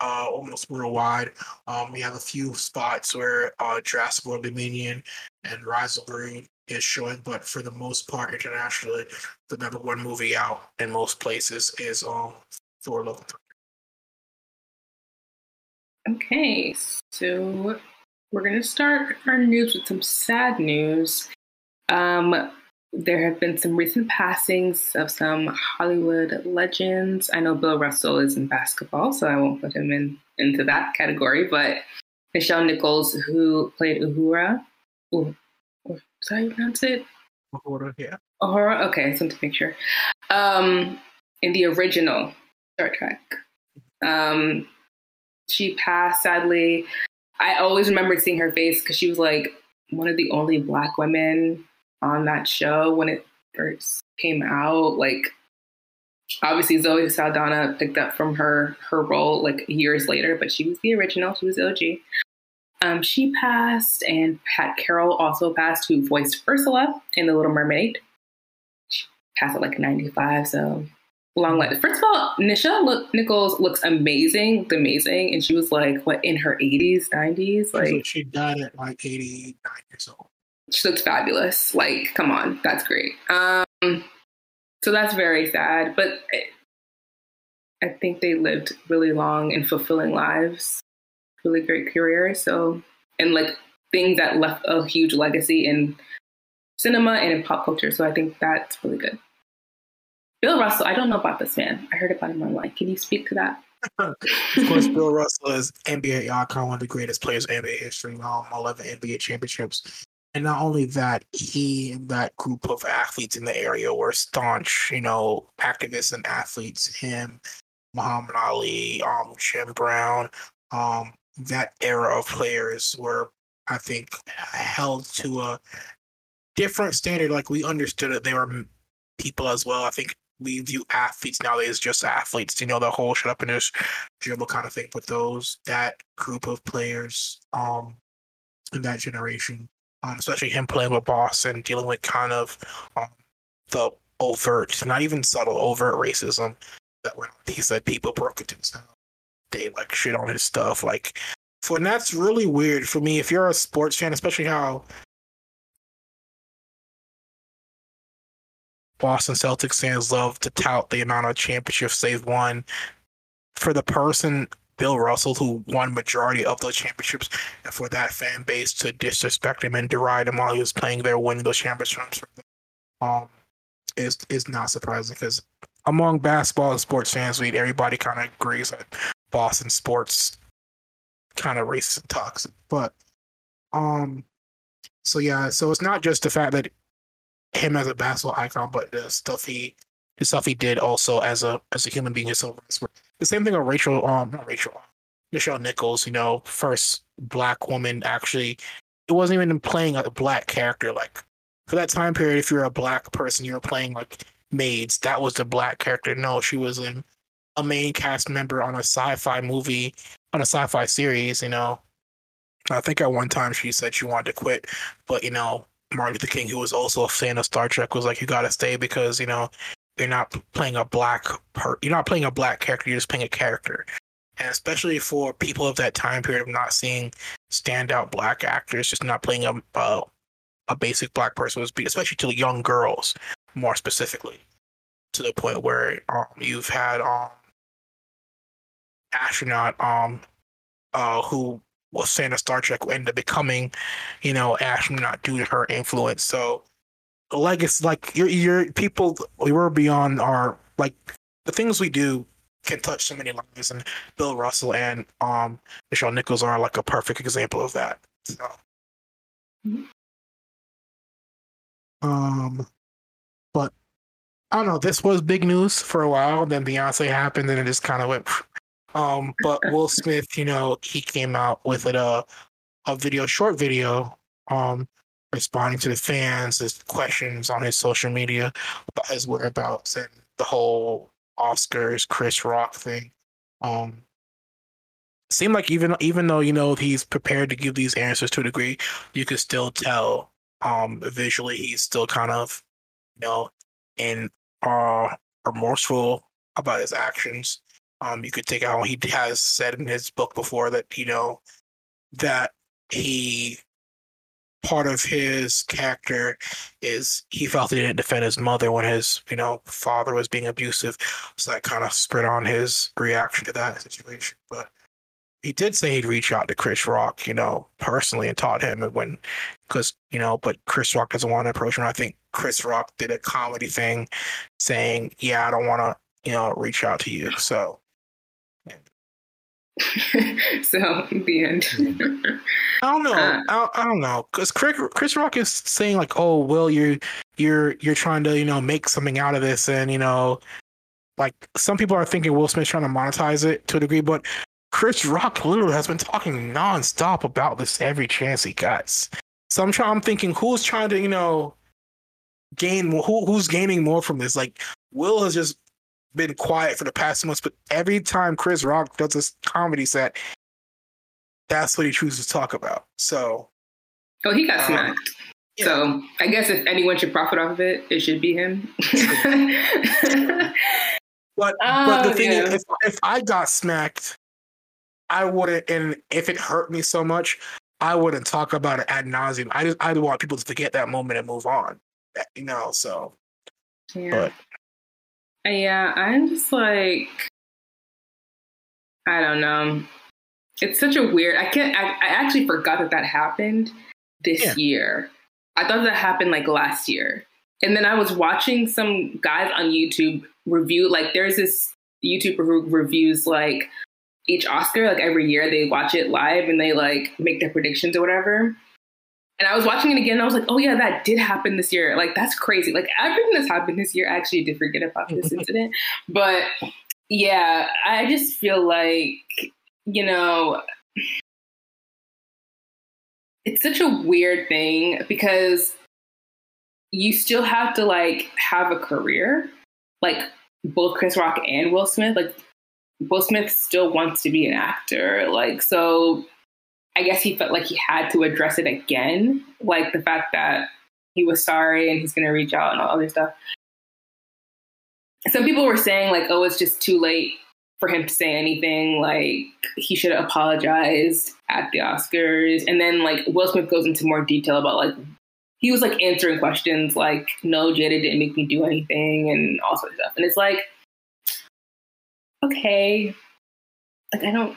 uh almost worldwide. Um, we have a few spots where uh Jurassic World Dominion and Rise of Gru is showing, but for the most part, internationally, the number one movie out in most places is um Thor: Love and Thunder. Okay, so we're gonna start our news with some sad news. Um, there have been some recent passings of some Hollywood legends. I know Bill Russell is in basketball, so I won't put him in into that category. But Nichelle Nichols, who played Uhura. Ooh, is that how you pronounce it? Uhura, yeah. Uhura? Okay, something to make sure. Um, in the original Star Trek. Um, she passed, sadly. I always remembered seeing her face because she was like one of the only black women on that show when it first came out. Like, obviously, Zoe Saldana picked up from her her role like years later, but she was the original. She was OG. Um, she passed, and Pat Carroll also passed, who voiced Ursula in The Little Mermaid. She passed at like 95, so long life. First of all, Nisha look, Nichols looks amazing, amazing, and she was like what in her 80s, 90s, like she died at like 89 years old. She looks fabulous. Like, come on, that's great. Um, so that's very sad, but I think they lived really long and fulfilling lives, really great careers. So and like things that left a huge legacy in cinema and in pop culture. So I think that's really good. Bill Russell, I don't know about this man. I heard about him online. Can you speak to that? [laughs] of course, Bill Russell is NBA icon, one of the greatest players in NBA history, um, 11 NBA championships. And not only that, he and that group of athletes in the area were staunch, you know, activists and athletes. Him, Muhammad Ali, um, Jim Brown, um, that era of players were, I think, held to a different standard. Like we understood that they were people as well. I think we view athletes nowadays just athletes, you know, the whole shut up and just dribble kind of thing. But those that group of players, um, in that generation, um, especially him playing with Boston, dealing with kind of um, the overt, not even subtle, overt racism that when he said people broke into his down, they like shit on his stuff. Like, for and that's really weird for me. If you're a sports fan, especially how Boston Celtics fans love to tout the amount of championships they've won. For the person, Bill Russell, who won majority of those championships, and for that fan base to disrespect him and deride him while he was playing there, winning those championships, um, is is not surprising because among basketball and sports fans, we everybody kind of agrees that Boston sports kind of racist and toxic. But um, so yeah, so it's not just the fact that him as a basketball icon, but the stuff he the stuff he did also as a as a human being himself. The same thing with Rachel, um, not Rachel, Nichelle Nichols. You know, first black woman actually. It wasn't even playing a black character. Like for that time period, if you're a black person, you were playing like maids. That was the black character. No, she was in a main cast member on a sci-fi movie on a sci-fi series. You know, I think at one time she said she wanted to quit, but you know, Martin Luther King, who was also a fan of Star Trek, was like, "You got to stay because you know you're not playing a black part. You're not playing a black character. You're just playing a character." And especially for people of that time period of not seeing standout black actors, just not playing a uh, a basic black person was, especially to young girls, more specifically, to the point where um, you've had um astronaut um uh who was saying a Star Trek ended up becoming, you know, astronaut due to her influence. So, like it's like you're you're people we were beyond our like the things we do can touch so many lives, and Bill Russell and um Nichelle Nichols are like a perfect example of that. So. Um, but I don't know. This was big news for a while. Then Beyonce happened, and it just kind of went [laughs] um, but [laughs] Will Smith, you know, he came out with it, a a video, short video, um, responding to the fans' his questions on his social media about his whereabouts and the whole Oscars Chris Rock thing. Um, seemed like even even though you know he's prepared to give these answers to a degree, you could still tell um visually he's still kind of you know in uh remorseful about his actions um, you could take out. He has said in his book before that you know that he part of his character is he felt he didn't defend his mother when his you know father was being abusive, so that kind of spread on his reaction to that situation. But he did say he'd reach out to Chris Rock, you know, personally and taught him when, because you know, but Chris Rock doesn't want to approach him. I think Chris Rock did a comedy thing, saying, "Yeah, I don't want to, you know, reach out to you." So [laughs] so the end. I don't know. Uh, I, I don't know because Chris, Chris Rock is saying like, "Oh, Will, you're you're you're trying to you know make something out of this," and you know, like some people are thinking Will Smith's trying to monetize it to a degree, but Chris Rock literally has been talking nonstop about this every chance he gets. So I'm trying. I'm thinking, who's trying to you know gain? Who who's gaining more from this? Like Will has just been quiet for the past months, but every time Chris Rock does this comedy set, that's what he chooses to talk about. So, oh, he got um, smacked. Yeah. So I guess if anyone should profit off of it, it should be him. [laughs] but oh, but the thing yeah. is, if, if I got smacked, I wouldn't, and if it hurt me so much, I wouldn't talk about it ad nauseum. I just I want people to forget that moment and move on. You know, so. Yeah. But yeah, I'm just like, I don't know. It's such a weird. I can't. I, I actually forgot that that happened this yeah. year. I thought that happened like last year, and then I was watching some guys on YouTube review. Like, there's this YouTuber who reviews like each Oscar. Like every year, they watch it live and they like make their predictions or whatever. And I was watching it again and I was like, oh yeah, that did happen this year. Like that's crazy. Like everything that's happened this year, I actually did forget about this [laughs] incident. But yeah, I just feel like, you know, it's such a weird thing because you still have to like have a career. Like both Chris Rock and Will Smith, like Will Smith still wants to be an actor. Like so I guess he felt like he had to address it again, like the fact that he was sorry and he's going to reach out and all other stuff. Some people were saying like, oh, it's just too late for him to say anything. Like he should have apologized at the Oscars. And then like Will Smith goes into more detail about like he was like answering questions like, no, Jada didn't make me do anything and all sorts of stuff. And it's like, okay, like I don't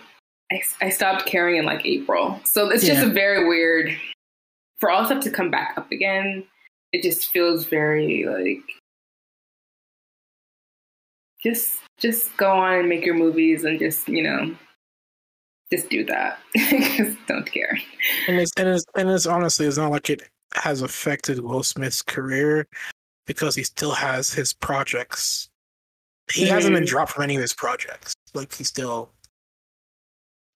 I, I stopped caring in like April. So it's just yeah. a very weird for all stuff to come back up again. It just feels very like just just go on and make your movies and just you know just do that [laughs] because don't care. And it's, and it's and it's honestly it's not like it has affected Will Smith's career because he still has his projects. He mm. hasn't been mm-hmm. dropped from any of his projects. Like he still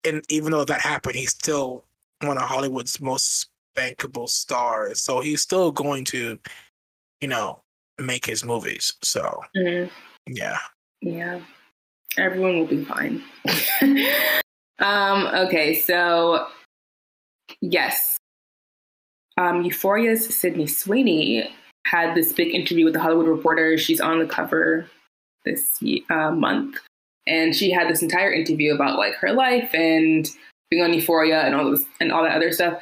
and even though that happened, he's still one of Hollywood's most bankable stars. So he's still going to, you know, make his movies. So mm-hmm. yeah. Yeah. Everyone will be fine. [laughs] um, okay, so yes. Um, Euphoria's Sydney Sweeney had this big interview with the Hollywood Reporter. She's on the cover this uh, month and she had this entire interview about like her life and being on Euphoria and all those and all that other stuff.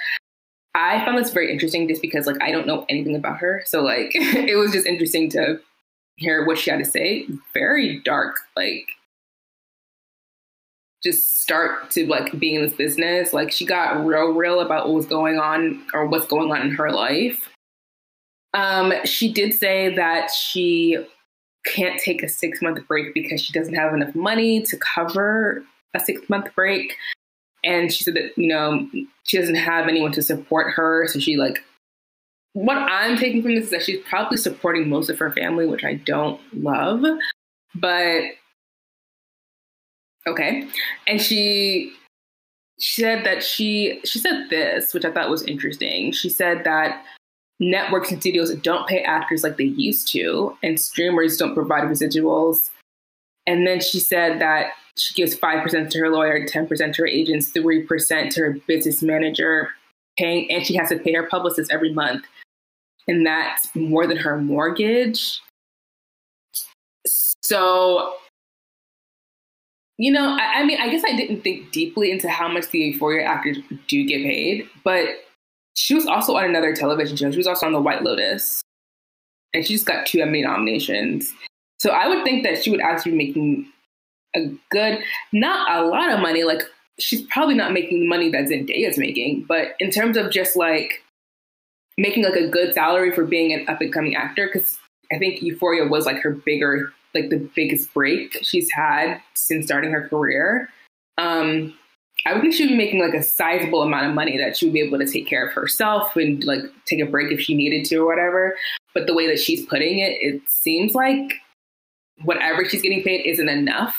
I found this very interesting just because like I don't know anything about her. So like [laughs] it was just interesting to hear what she had to say. Very dark, like just start to like being in this business. Like she got real real about what was going on or what's going on in her life. Um, she did say that she can't take a six month break because she doesn't have enough money to cover a six month break. And she said that, you know, she doesn't have anyone to support her. So she like, what I'm taking from this is that she's probably supporting most of her family, which I don't love. But okay. And she she said that she she said this, which I thought was interesting. She said that networks and studios don't pay actors like they used to, and streamers don't provide residuals. And then she said that she gives 5% to her lawyer, 10% to her agents, 3% to her business manager, paying, and she has to pay her publicist every month. And that's more than her mortgage. So, you know, I, I mean, I guess I didn't think deeply into how much the Euphoria actors do get paid, but she was also on another television show. She was also on The White Lotus. And she just got two Emmy nominations. So I would think that she would actually be making a good, not a lot of money. Like, she's probably not making the money that Zendaya's making, but in terms of just like making like a good salary for being an up and coming actor, because I think Euphoria was like her bigger, like the biggest break she's had since starting her career. Um, I would think she would be making like a sizable amount of money that she would be able to take care of herself and like take a break if she needed to or whatever. But the way that she's putting it, it seems like whatever she's getting paid isn't enough.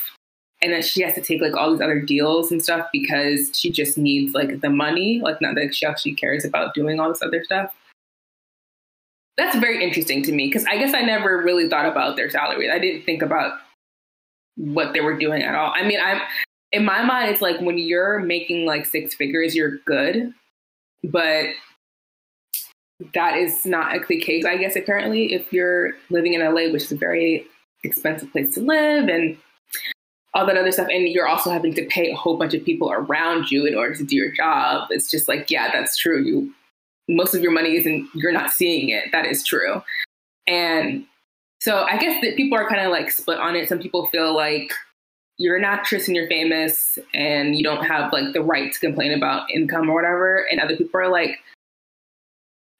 And that she has to take like all these other deals and stuff because she just needs like the money, like not that she actually cares about doing all this other stuff. That's very interesting to me because I guess I never really thought about their salaries. I didn't think about what they were doing at all. I mean, I'm in my mind, it's like when you're making like six figures, you're good, but that is not the case, I guess, apparently, if you're living in LA, which is a very expensive place to live and all that other stuff. And you're also having to pay a whole bunch of people around you in order to do your job. It's just like, yeah, that's true. You most of your money isn't you're not seeing it. That is true. And so I guess that people are kind of like split on it. Some people feel like you're an actress and you're famous and you don't have like the right to complain about income or whatever. And other people are like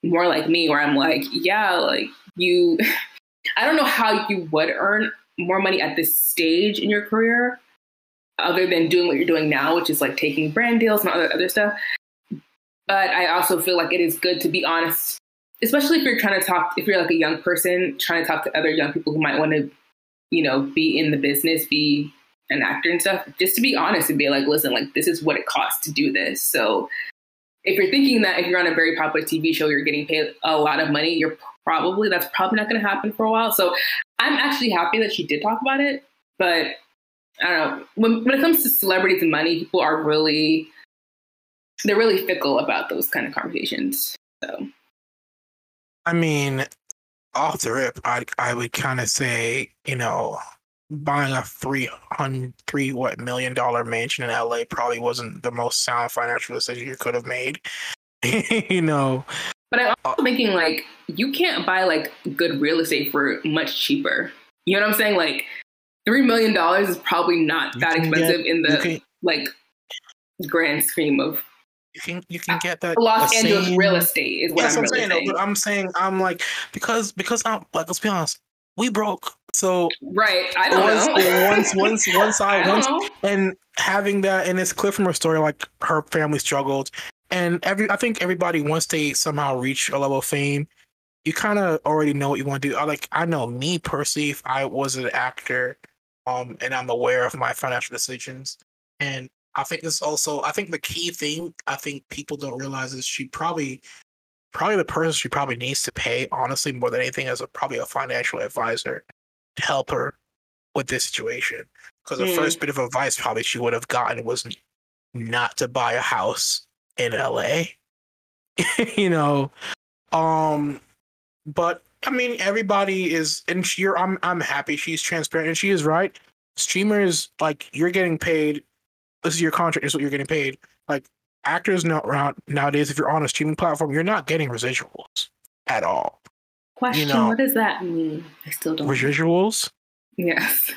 more like me, where I'm like, yeah, like you, [laughs] I don't know how you would earn more money at this stage in your career other than doing what you're doing now, which is like taking brand deals and other, other stuff. But I also feel like it is good to be honest, especially if you're trying to talk, if you're like a young person trying to talk to other young people who might want to, you know, be in the business, be an actor and stuff, just to be honest and be like, listen, like this is what it costs to do this. So if you're thinking that if you're on a very popular TV show, you're getting paid a lot of money, you're probably that's probably not going to happen for a while. So I'm actually happy that she did talk about it, but I don't know. When when it comes to celebrities and money, people are really they're really fickle about those kind of conversations. So I mean, off the rip, I I would kind of say, you know, buying a three hundred three what million dollar mansion in LA probably wasn't the most sound financial decision you could have made. [laughs] you know. But I'm also thinking like you can't buy like good real estate for much cheaper. You know what I'm saying? Like three million dollars is probably not that expensive get, in the can, like grand scheme of you can you can get that Los Angeles same, real estate is what I'm, I'm really saying. saying. I'm saying I'm like because because I'm like let's be honest, we broke so right, I don't once, know. [laughs] once, once, once I, I once, know. and having that, and it's clear from her story, like her family struggled, and every, I think everybody once they somehow reach a level of fame, you kind of already know what you want to do. I like, I know me personally, if I was an actor, um, and I'm aware of my financial decisions, and I think this also, I think the key thing I think people don't realize is she probably probably the person she probably needs to pay, honestly, more than anything, as a probably a financial advisor help her with this situation. Because the mm. first bit of advice probably she would have gotten was not to buy a house in LA. [laughs] you know, um, but I mean, everybody is, and she, you're, I'm, I'm happy she's transparent, and she is right. Streamers, like, you're getting paid. This is your contract. Is what you're getting paid. Like, actors now nowadays, if you're on a streaming platform, you're not getting residuals at all. Question: you know, What does that mean? I still don't. Residuals. Yes.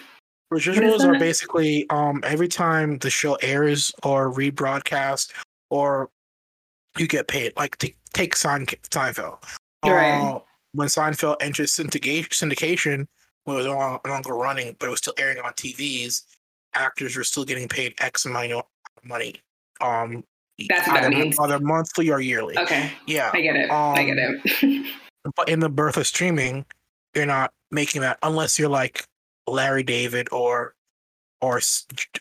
Residuals are basically um, every time the show airs or rebroadcast or you get paid. Like t- take Sein- Seinfeld. Right. Uh, when Seinfeld entered syndication, when it was no longer running, but it was still airing on TVs, actors were still getting paid X amount of money. Um, That's what that means. Either monthly or yearly. Okay. Yeah. I get it. Um, I get it. [laughs] But in the birth of streaming, you're not making that unless you're like Larry David or or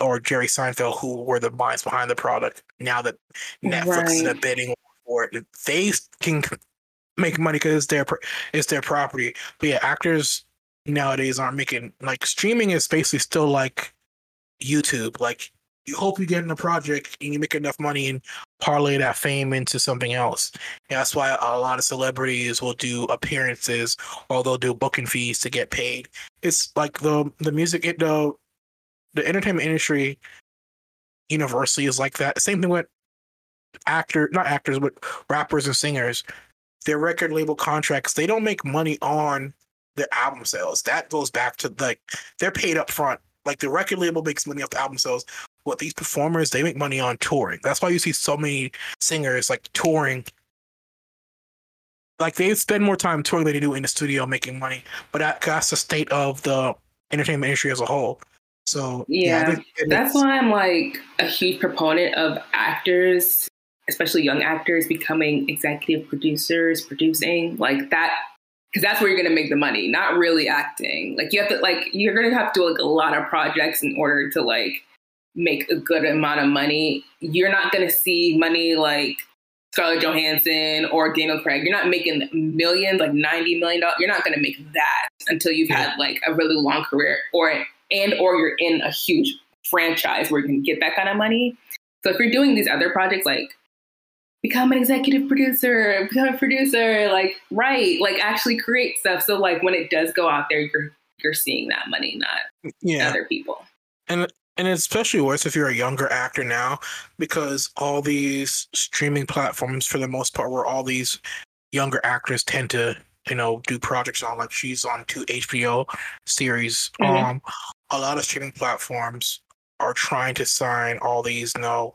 or Jerry Seinfeld, who were the minds behind the product. Now that Netflix right. is bidding for it, they can make money because it's their it's their property. But yeah, actors nowadays aren't making like streaming is basically still like YouTube. Like you hope you get in a project and you make enough money and parlay that fame into something else. And that's why a lot of celebrities will do appearances or they'll do booking fees to get paid. It's like the the music the the entertainment industry universally is like that. Same thing with actor not actors but rappers and singers. Their record label contracts, they don't make money on their album sales. That goes back to like they're paid up front like the record label makes money off the album sales, what these performers they make money on touring. That's why you see so many singers like touring. Like they spend more time touring than they do in the studio making money. But that, that's the state of the entertainment industry as a whole. So yeah, yeah that's why I'm like a huge proponent of actors, especially young actors, becoming executive producers, producing like that, because that's where you're gonna make the money, not really acting. Like you have to like you're gonna have to do like a lot of projects in order to like make a good amount of money. You're not gonna see money like Scarlett Johansson or Daniel Craig. You're not making millions, like ninety million dollars. You're not going to make that until you've had like a really long career, or and or you're in a huge franchise where you can get that kind of money. So if you're doing these other projects, like become an executive producer, become a producer, like write, like actually create stuff. So like when it does go out there, you're you're seeing that money, not yeah. other people. And and it's especially worse if you're a younger actor now because all these streaming platforms for the most part where all these younger actors tend to you know do projects on like she's on two hbo series mm-hmm. um a lot of streaming platforms are trying to sign all these you know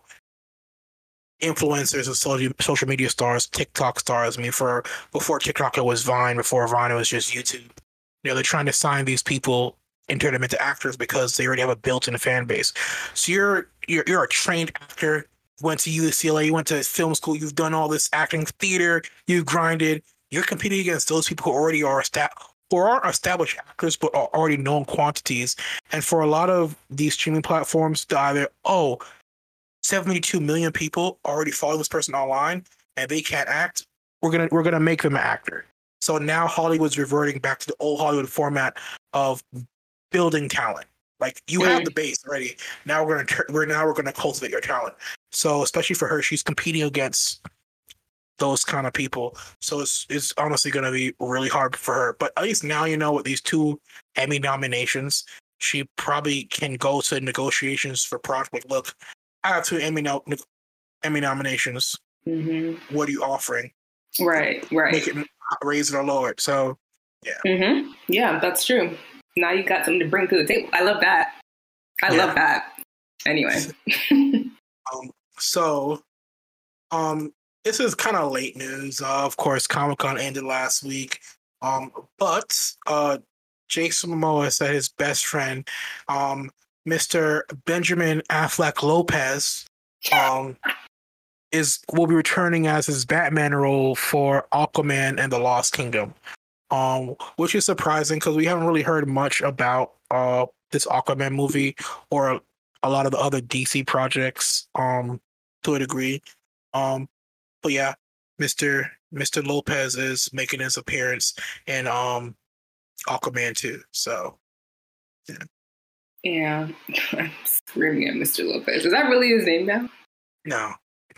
influencers and social social media stars tiktok stars i mean for before tiktok it was vine before vine it was just youtube you know they're trying to sign these people and turn them into actors because they already have a built-in fan base. So you're you're you're a trained actor. Went to UCLA, you went to film school, you've done all this acting, theater, you've grinded. You're competing against those people who already are established or are established actors but are already known quantities. And for a lot of these streaming platforms to either, oh, 72 million people already follow this person online and they can't act, we're gonna we're gonna make them an actor. So now Hollywood's reverting back to the old Hollywood format of building talent. Like you have mm-hmm. the base already. Now we're gonna we're now we're gonna cultivate your talent. So especially for her, she's competing against those kind of people. So it's it's honestly gonna be really hard for her. But at least now you know with these two Emmy nominations, she probably can go to negotiations for project. Look, I have two Emmy no- Emmy nominations. Mm-hmm. What are you offering? Right, right. Make it raise it or lower it. So yeah. Mm-hmm. Yeah, that's true now you got something to bring to the table. I love that. I yeah. love that. Anyway. [laughs] um, so, um, this is kind of late news. Uh, of course, Comic Con ended last week. Um, but uh, Jason Momoa said his best friend, um, Mr. Benjamin Affleck Lopez, um, is will be returning as his Batman role for Aquaman and the Lost Kingdom um, which is surprising because we haven't really heard much about uh this Aquaman movie or a lot of the other DC projects um to a degree. Um, but yeah, Mister Mister Lopez is making his appearance in um Aquaman too. So yeah. Yeah, [laughs] I'm screaming at Mr. Lopez. Is that really his name now? No.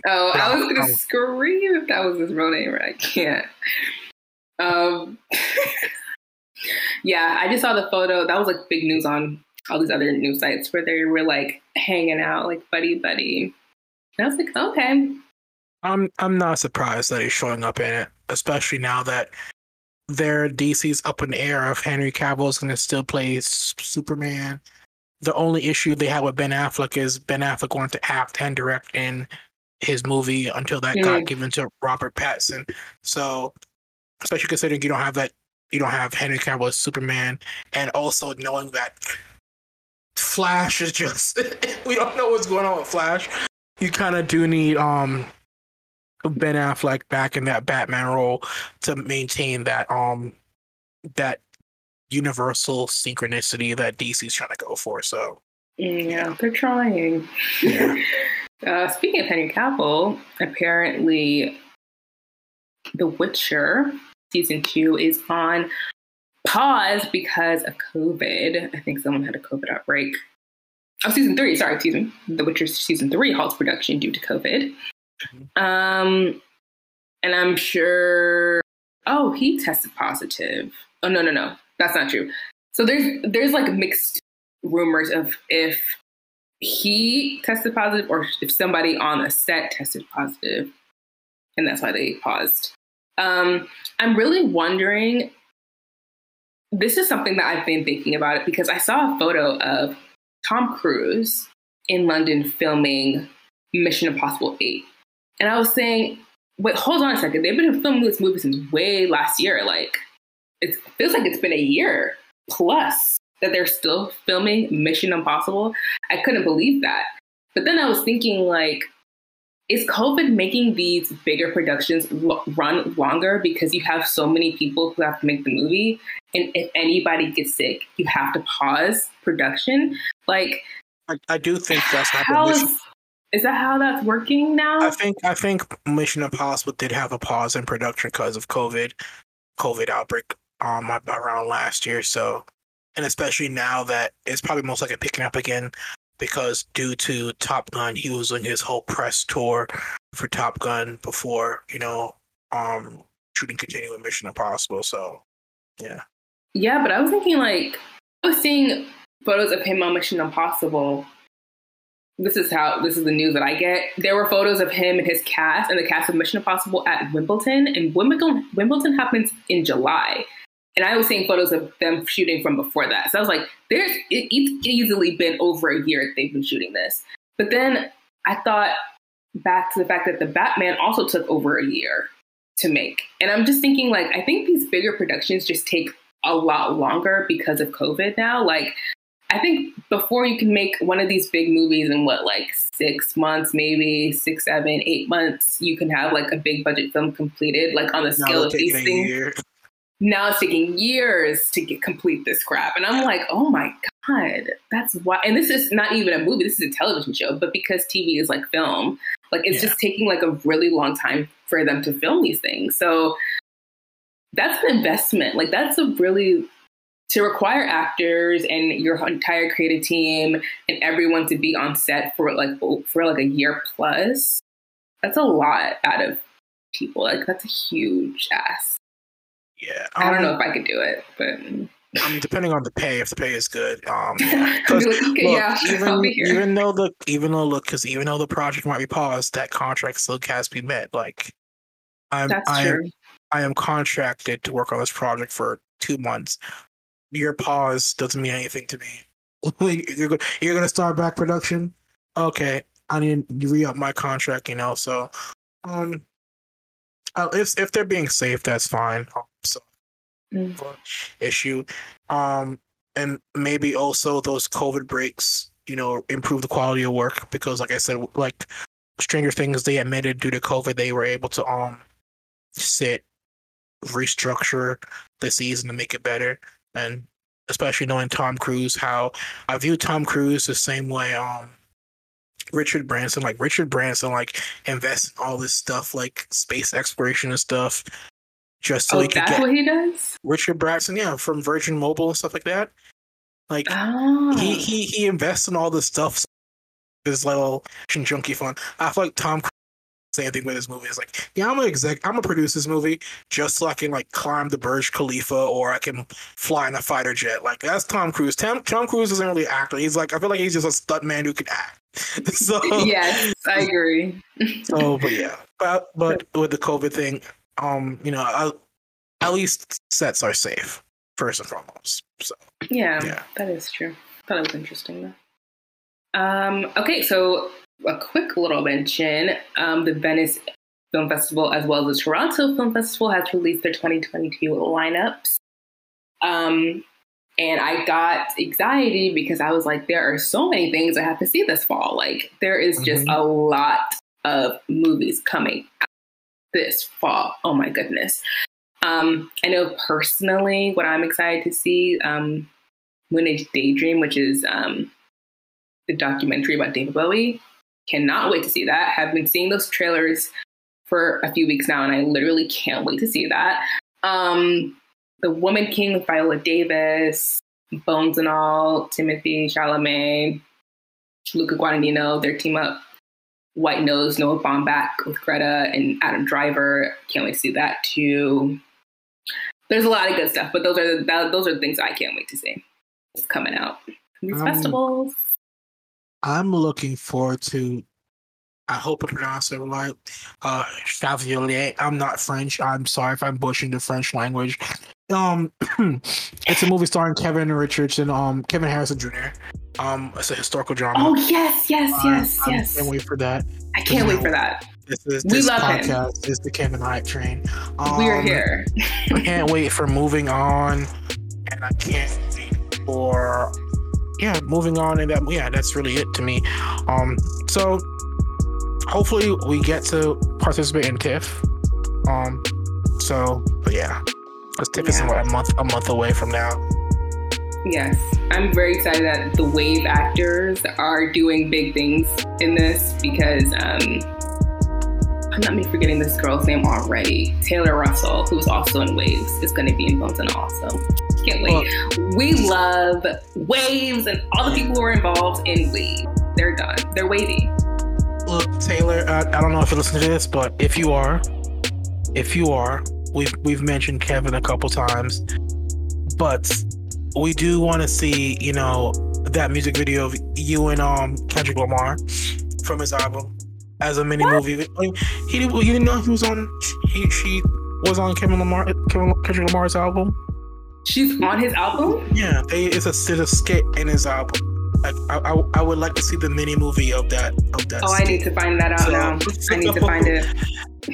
Oh, I was gonna scream if that was his real name. but I can't. Um, [laughs] yeah, I just saw the photo. That was like big news on all these other news sites where they were like hanging out, like buddy buddy. And I was like, okay. I'm I'm not surprised that he's showing up in it, especially now that their DC's up in the air if Henry Cavill is going to still play Superman. The only issue they have with Ben Affleck is Ben Affleck wanted to act and direct in his movie until that mm. got given to Robert Pattinson. So especially considering you don't have that you don't have Henry Cavill as Superman, and also knowing that Flash is just [laughs] we don't know what's going on with Flash. You kind of do need um Ben Affleck back in that Batman role to maintain that um that universal synchronicity that DC's trying to go for. So yeah, they're trying. Yeah. [laughs] uh, speaking of Henry Cavill, apparently The Witcher season two is on pause because of COVID. I think someone had a COVID outbreak. Oh, season three, sorry, season The Witcher season three halts production due to COVID. Mm-hmm. Um, and I'm sure. Oh, he tested positive. Oh no, no, no, that's not true. So there's there's like mixed rumors of if he tested positive or if somebody on the set tested positive, and that's why they paused. Um, I'm really wondering. This is something that I've been thinking about it because I saw a photo of Tom Cruise in London filming Mission Impossible 8. And I was saying, wait, hold on a second. They've been filming this movie since way last year. Like, it feels like it's been a year plus that they're still filming Mission Impossible. I couldn't believe that. But then I was thinking, like, is COVID making these bigger productions lo- run longer because you have so many people who have to make the movie? And if anybody gets sick, you have to pause production. Like, I, I do think that's how is, is that how that's working now? I think I think Mission Impossible did have a pause in production because of COVID, COVID outbreak um around last year. So, and especially now that it's probably most likely picking up again because due to Top Gun, he was on his whole press tour for Top Gun before you know um shooting continuing Mission Impossible. So, yeah. Yeah, but I was thinking like I was seeing photos of him on Mission Impossible. This is how this is the news that I get. There were photos of him and his cast and the cast of Mission Impossible at Wimbledon, and Wimbledon Wimbledon happens in July. And I was seeing photos of them shooting from before that. So I was like, there's it, it's easily been over a year they've been shooting this. But then I thought back to the fact that the Batman also took over a year to make. And I'm just thinking like I think these bigger productions just take a lot longer because of COVID now. Like I think before you can make one of these big movies in what, like six months, maybe six, seven, eight months, you can have like a big budget film completed, like on the scale of these things now it's taking years to get complete this crap. And I'm like, oh my God, that's why. And this is not even a movie, this is a television show, but because TV is like film, like it's yeah. just taking like a really long time for them to film these things. So that's an investment. Like that's a really, to require actors and your entire creative team and everyone to be on set for like, for like a year plus, that's a lot out of people. Like that's a huge ask. Yeah, um, I don't know um, if I could do it, but um, depending on the pay, if the pay is good. Um, [laughs] like, [laughs] look, yeah, [laughs] even, even though the even though look, because even though the project might be paused, that contract still has to be met. Like, I'm That's I true. am I am contracted to work on this project for two months. Your pause doesn't mean anything to me. you're go- you're gonna start back production. Okay, I need to re up my contract. You know, so um, uh, if if they're being safe, that's fine. Mm. issue, um, and maybe also those COVID breaks, you know, improve the quality of work because, like I said, like Stranger Things, they admitted due to COVID, they were able to um sit, restructure the season to make it better, and especially knowing Tom Cruise, how I view Tom Cruise the same way um Richard Branson, like Richard Branson, like invest in all this stuff, like space exploration and stuff, just so oh, he could get. what he does. Richard Branson, yeah, from Virgin Mobile and stuff like that. Like oh. he ah. he he invests in all this stuff. This little junkie fun. I feel like Tom Cruise same thing with his movie. It's like, yeah, I'm gonna exec, I'm gonna produce this movie just so I can like climb the Burj Khalifa or I can fly in a fighter jet. Like that's Tom Cruise. Tom, Tom Cruise isn't really an actor. He's like, I feel like he's just a stunt man who can act. [laughs] so yes, I agree. so, but yeah, but but [laughs] with the COVID thing, um, you know, I, at least sets are safe first and foremost. So yeah, yeah. that is true. Thought it was interesting though. Um, okay, so a quick little mention um, the Venice Film Festival as well as the Toronto Film Festival has released their 2022 lineups. Um, and I got anxiety because I was like, there are so many things I have to see this fall. Like, there is just mm-hmm. a lot of movies coming this fall. Oh my goodness. Um, I know personally what I'm excited to see um, Daydream, which is um, the documentary about David Bowie. Cannot wait to see that. Have been seeing those trailers for a few weeks now, and I literally can't wait to see that. Um, the Woman King Viola Davis, Bones and All, Timothée Chalamet, Luca Guadagnino, their team up. White Noise, Noah Baumbach with Greta and Adam Driver. Can't wait to see that too. There's a lot of good stuff, but those are the, those are the things I can't wait to see. It's coming out. These um, festivals. I'm looking forward to. I hope I pronounce it right. Uh, Chevalier. I'm not French. I'm sorry if I'm bushing the French language. Um, [clears throat] it's a movie starring Kevin Richardson. Um, Kevin Harrison Jr. Um, it's a historical drama. Oh yes, yes, yes, uh, yes. I can't wait for that. I can't wait for that. This is we this love podcast him. is the Kevin Hype train. Um, we are here. I can't wait for moving on, and I can't wait for yeah, moving on and that yeah, that's really it to me. Um, so hopefully we get to participate in TIFF. Um, so but yeah, because TIFF is Yeah. a month a month away from now. Yes, I'm very excited that the Wave actors are doing big things in this because um, I'm not me forgetting this girl's name already. Taylor Russell, who's also in Waves, is going to be in Bones and All. So can't wait. we love Waves and all the people who are involved in Wave. They're done. They're wavy. Look, Taylor, I, I don't know if you listen to this, but if you are, if you are, we've we've mentioned Kevin a couple times, but we do want to see, you know, that music video of you and um Kendrick Lamar from his album as a mini movie. I He didn't, you didn't know he was on. He she was on Kevin Lamar Kevin, Kendrick Lamar's album. She's on his album. Yeah, they, it's a, it's a skit in his album. Like I, I, I would like to see the mini movie of that of that. Oh, I need to find that out So- now. I need to find it.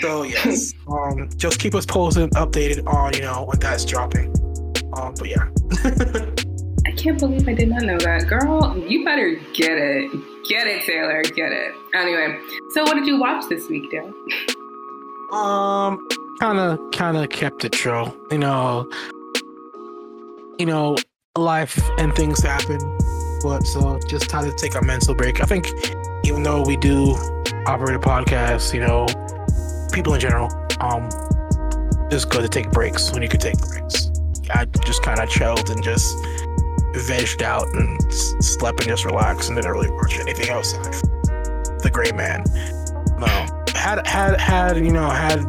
So yes, [laughs] um, just keep us posted, updated on you know when that's dropping. Um, but yeah, [laughs] I can't believe I did not know that. Girl, you better get it. Get it, Taylor. Get it. Anyway, so what did you watch this week, Dale? um, kind of kind of kept it true. You know, you know, life and things happen, but so just try to take a mental break. I think even though we do operate a podcast, you know, people in general, um, it's good to take breaks when you can take breaks. I just kind of chilled and just vegged out and s- slept and just relaxed and didn't really watch anything else. The Gray Man. No, had had had you know had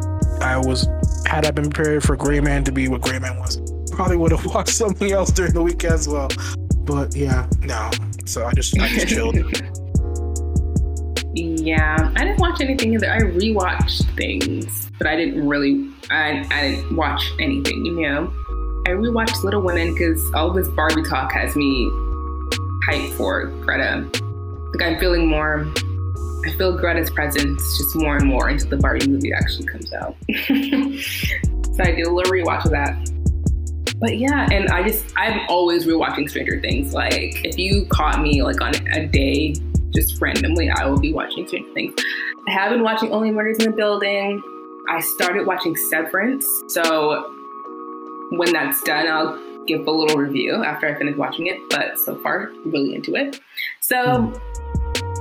I was had I been prepared for Gray Man to be what Gray Man was, probably would have [laughs] watched something else during the week as well. But yeah, no. So I just I just chilled. [laughs] yeah, I didn't watch anything either. I rewatched things, but I didn't really. I I didn't watch anything. You know, I rewatched Little Women because all this Barbie talk has me hyped for Greta. Like I'm feeling more. I feel Greta's presence just more and more until the Barbie movie actually comes out. [laughs] so I did a little rewatch of that. But yeah, and I just I'm always rewatching Stranger Things. Like if you caught me like on a day just randomly, I will be watching Stranger Things. I have been watching Only Murders in the Building. I started watching Severance, so when that's done, I'll give a little review after I finish watching it. But so far, really into it. So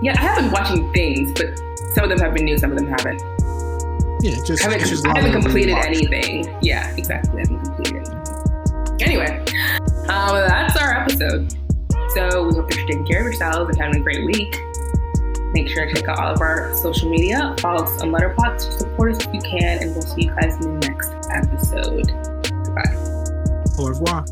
yeah, I have been watching things, but some of them have been new, some of them haven't. Yeah, just I haven't, just I haven't completed anything. Yeah, exactly. I haven't completed anything. Anyway, um, that's our episode. So we hope that you're taking care of yourselves and having a great week. Make sure to check out all of our social media. Follow us on Letterboxd. Support us if you can, and we'll see you guys in the next episode. Goodbye. Au revoir.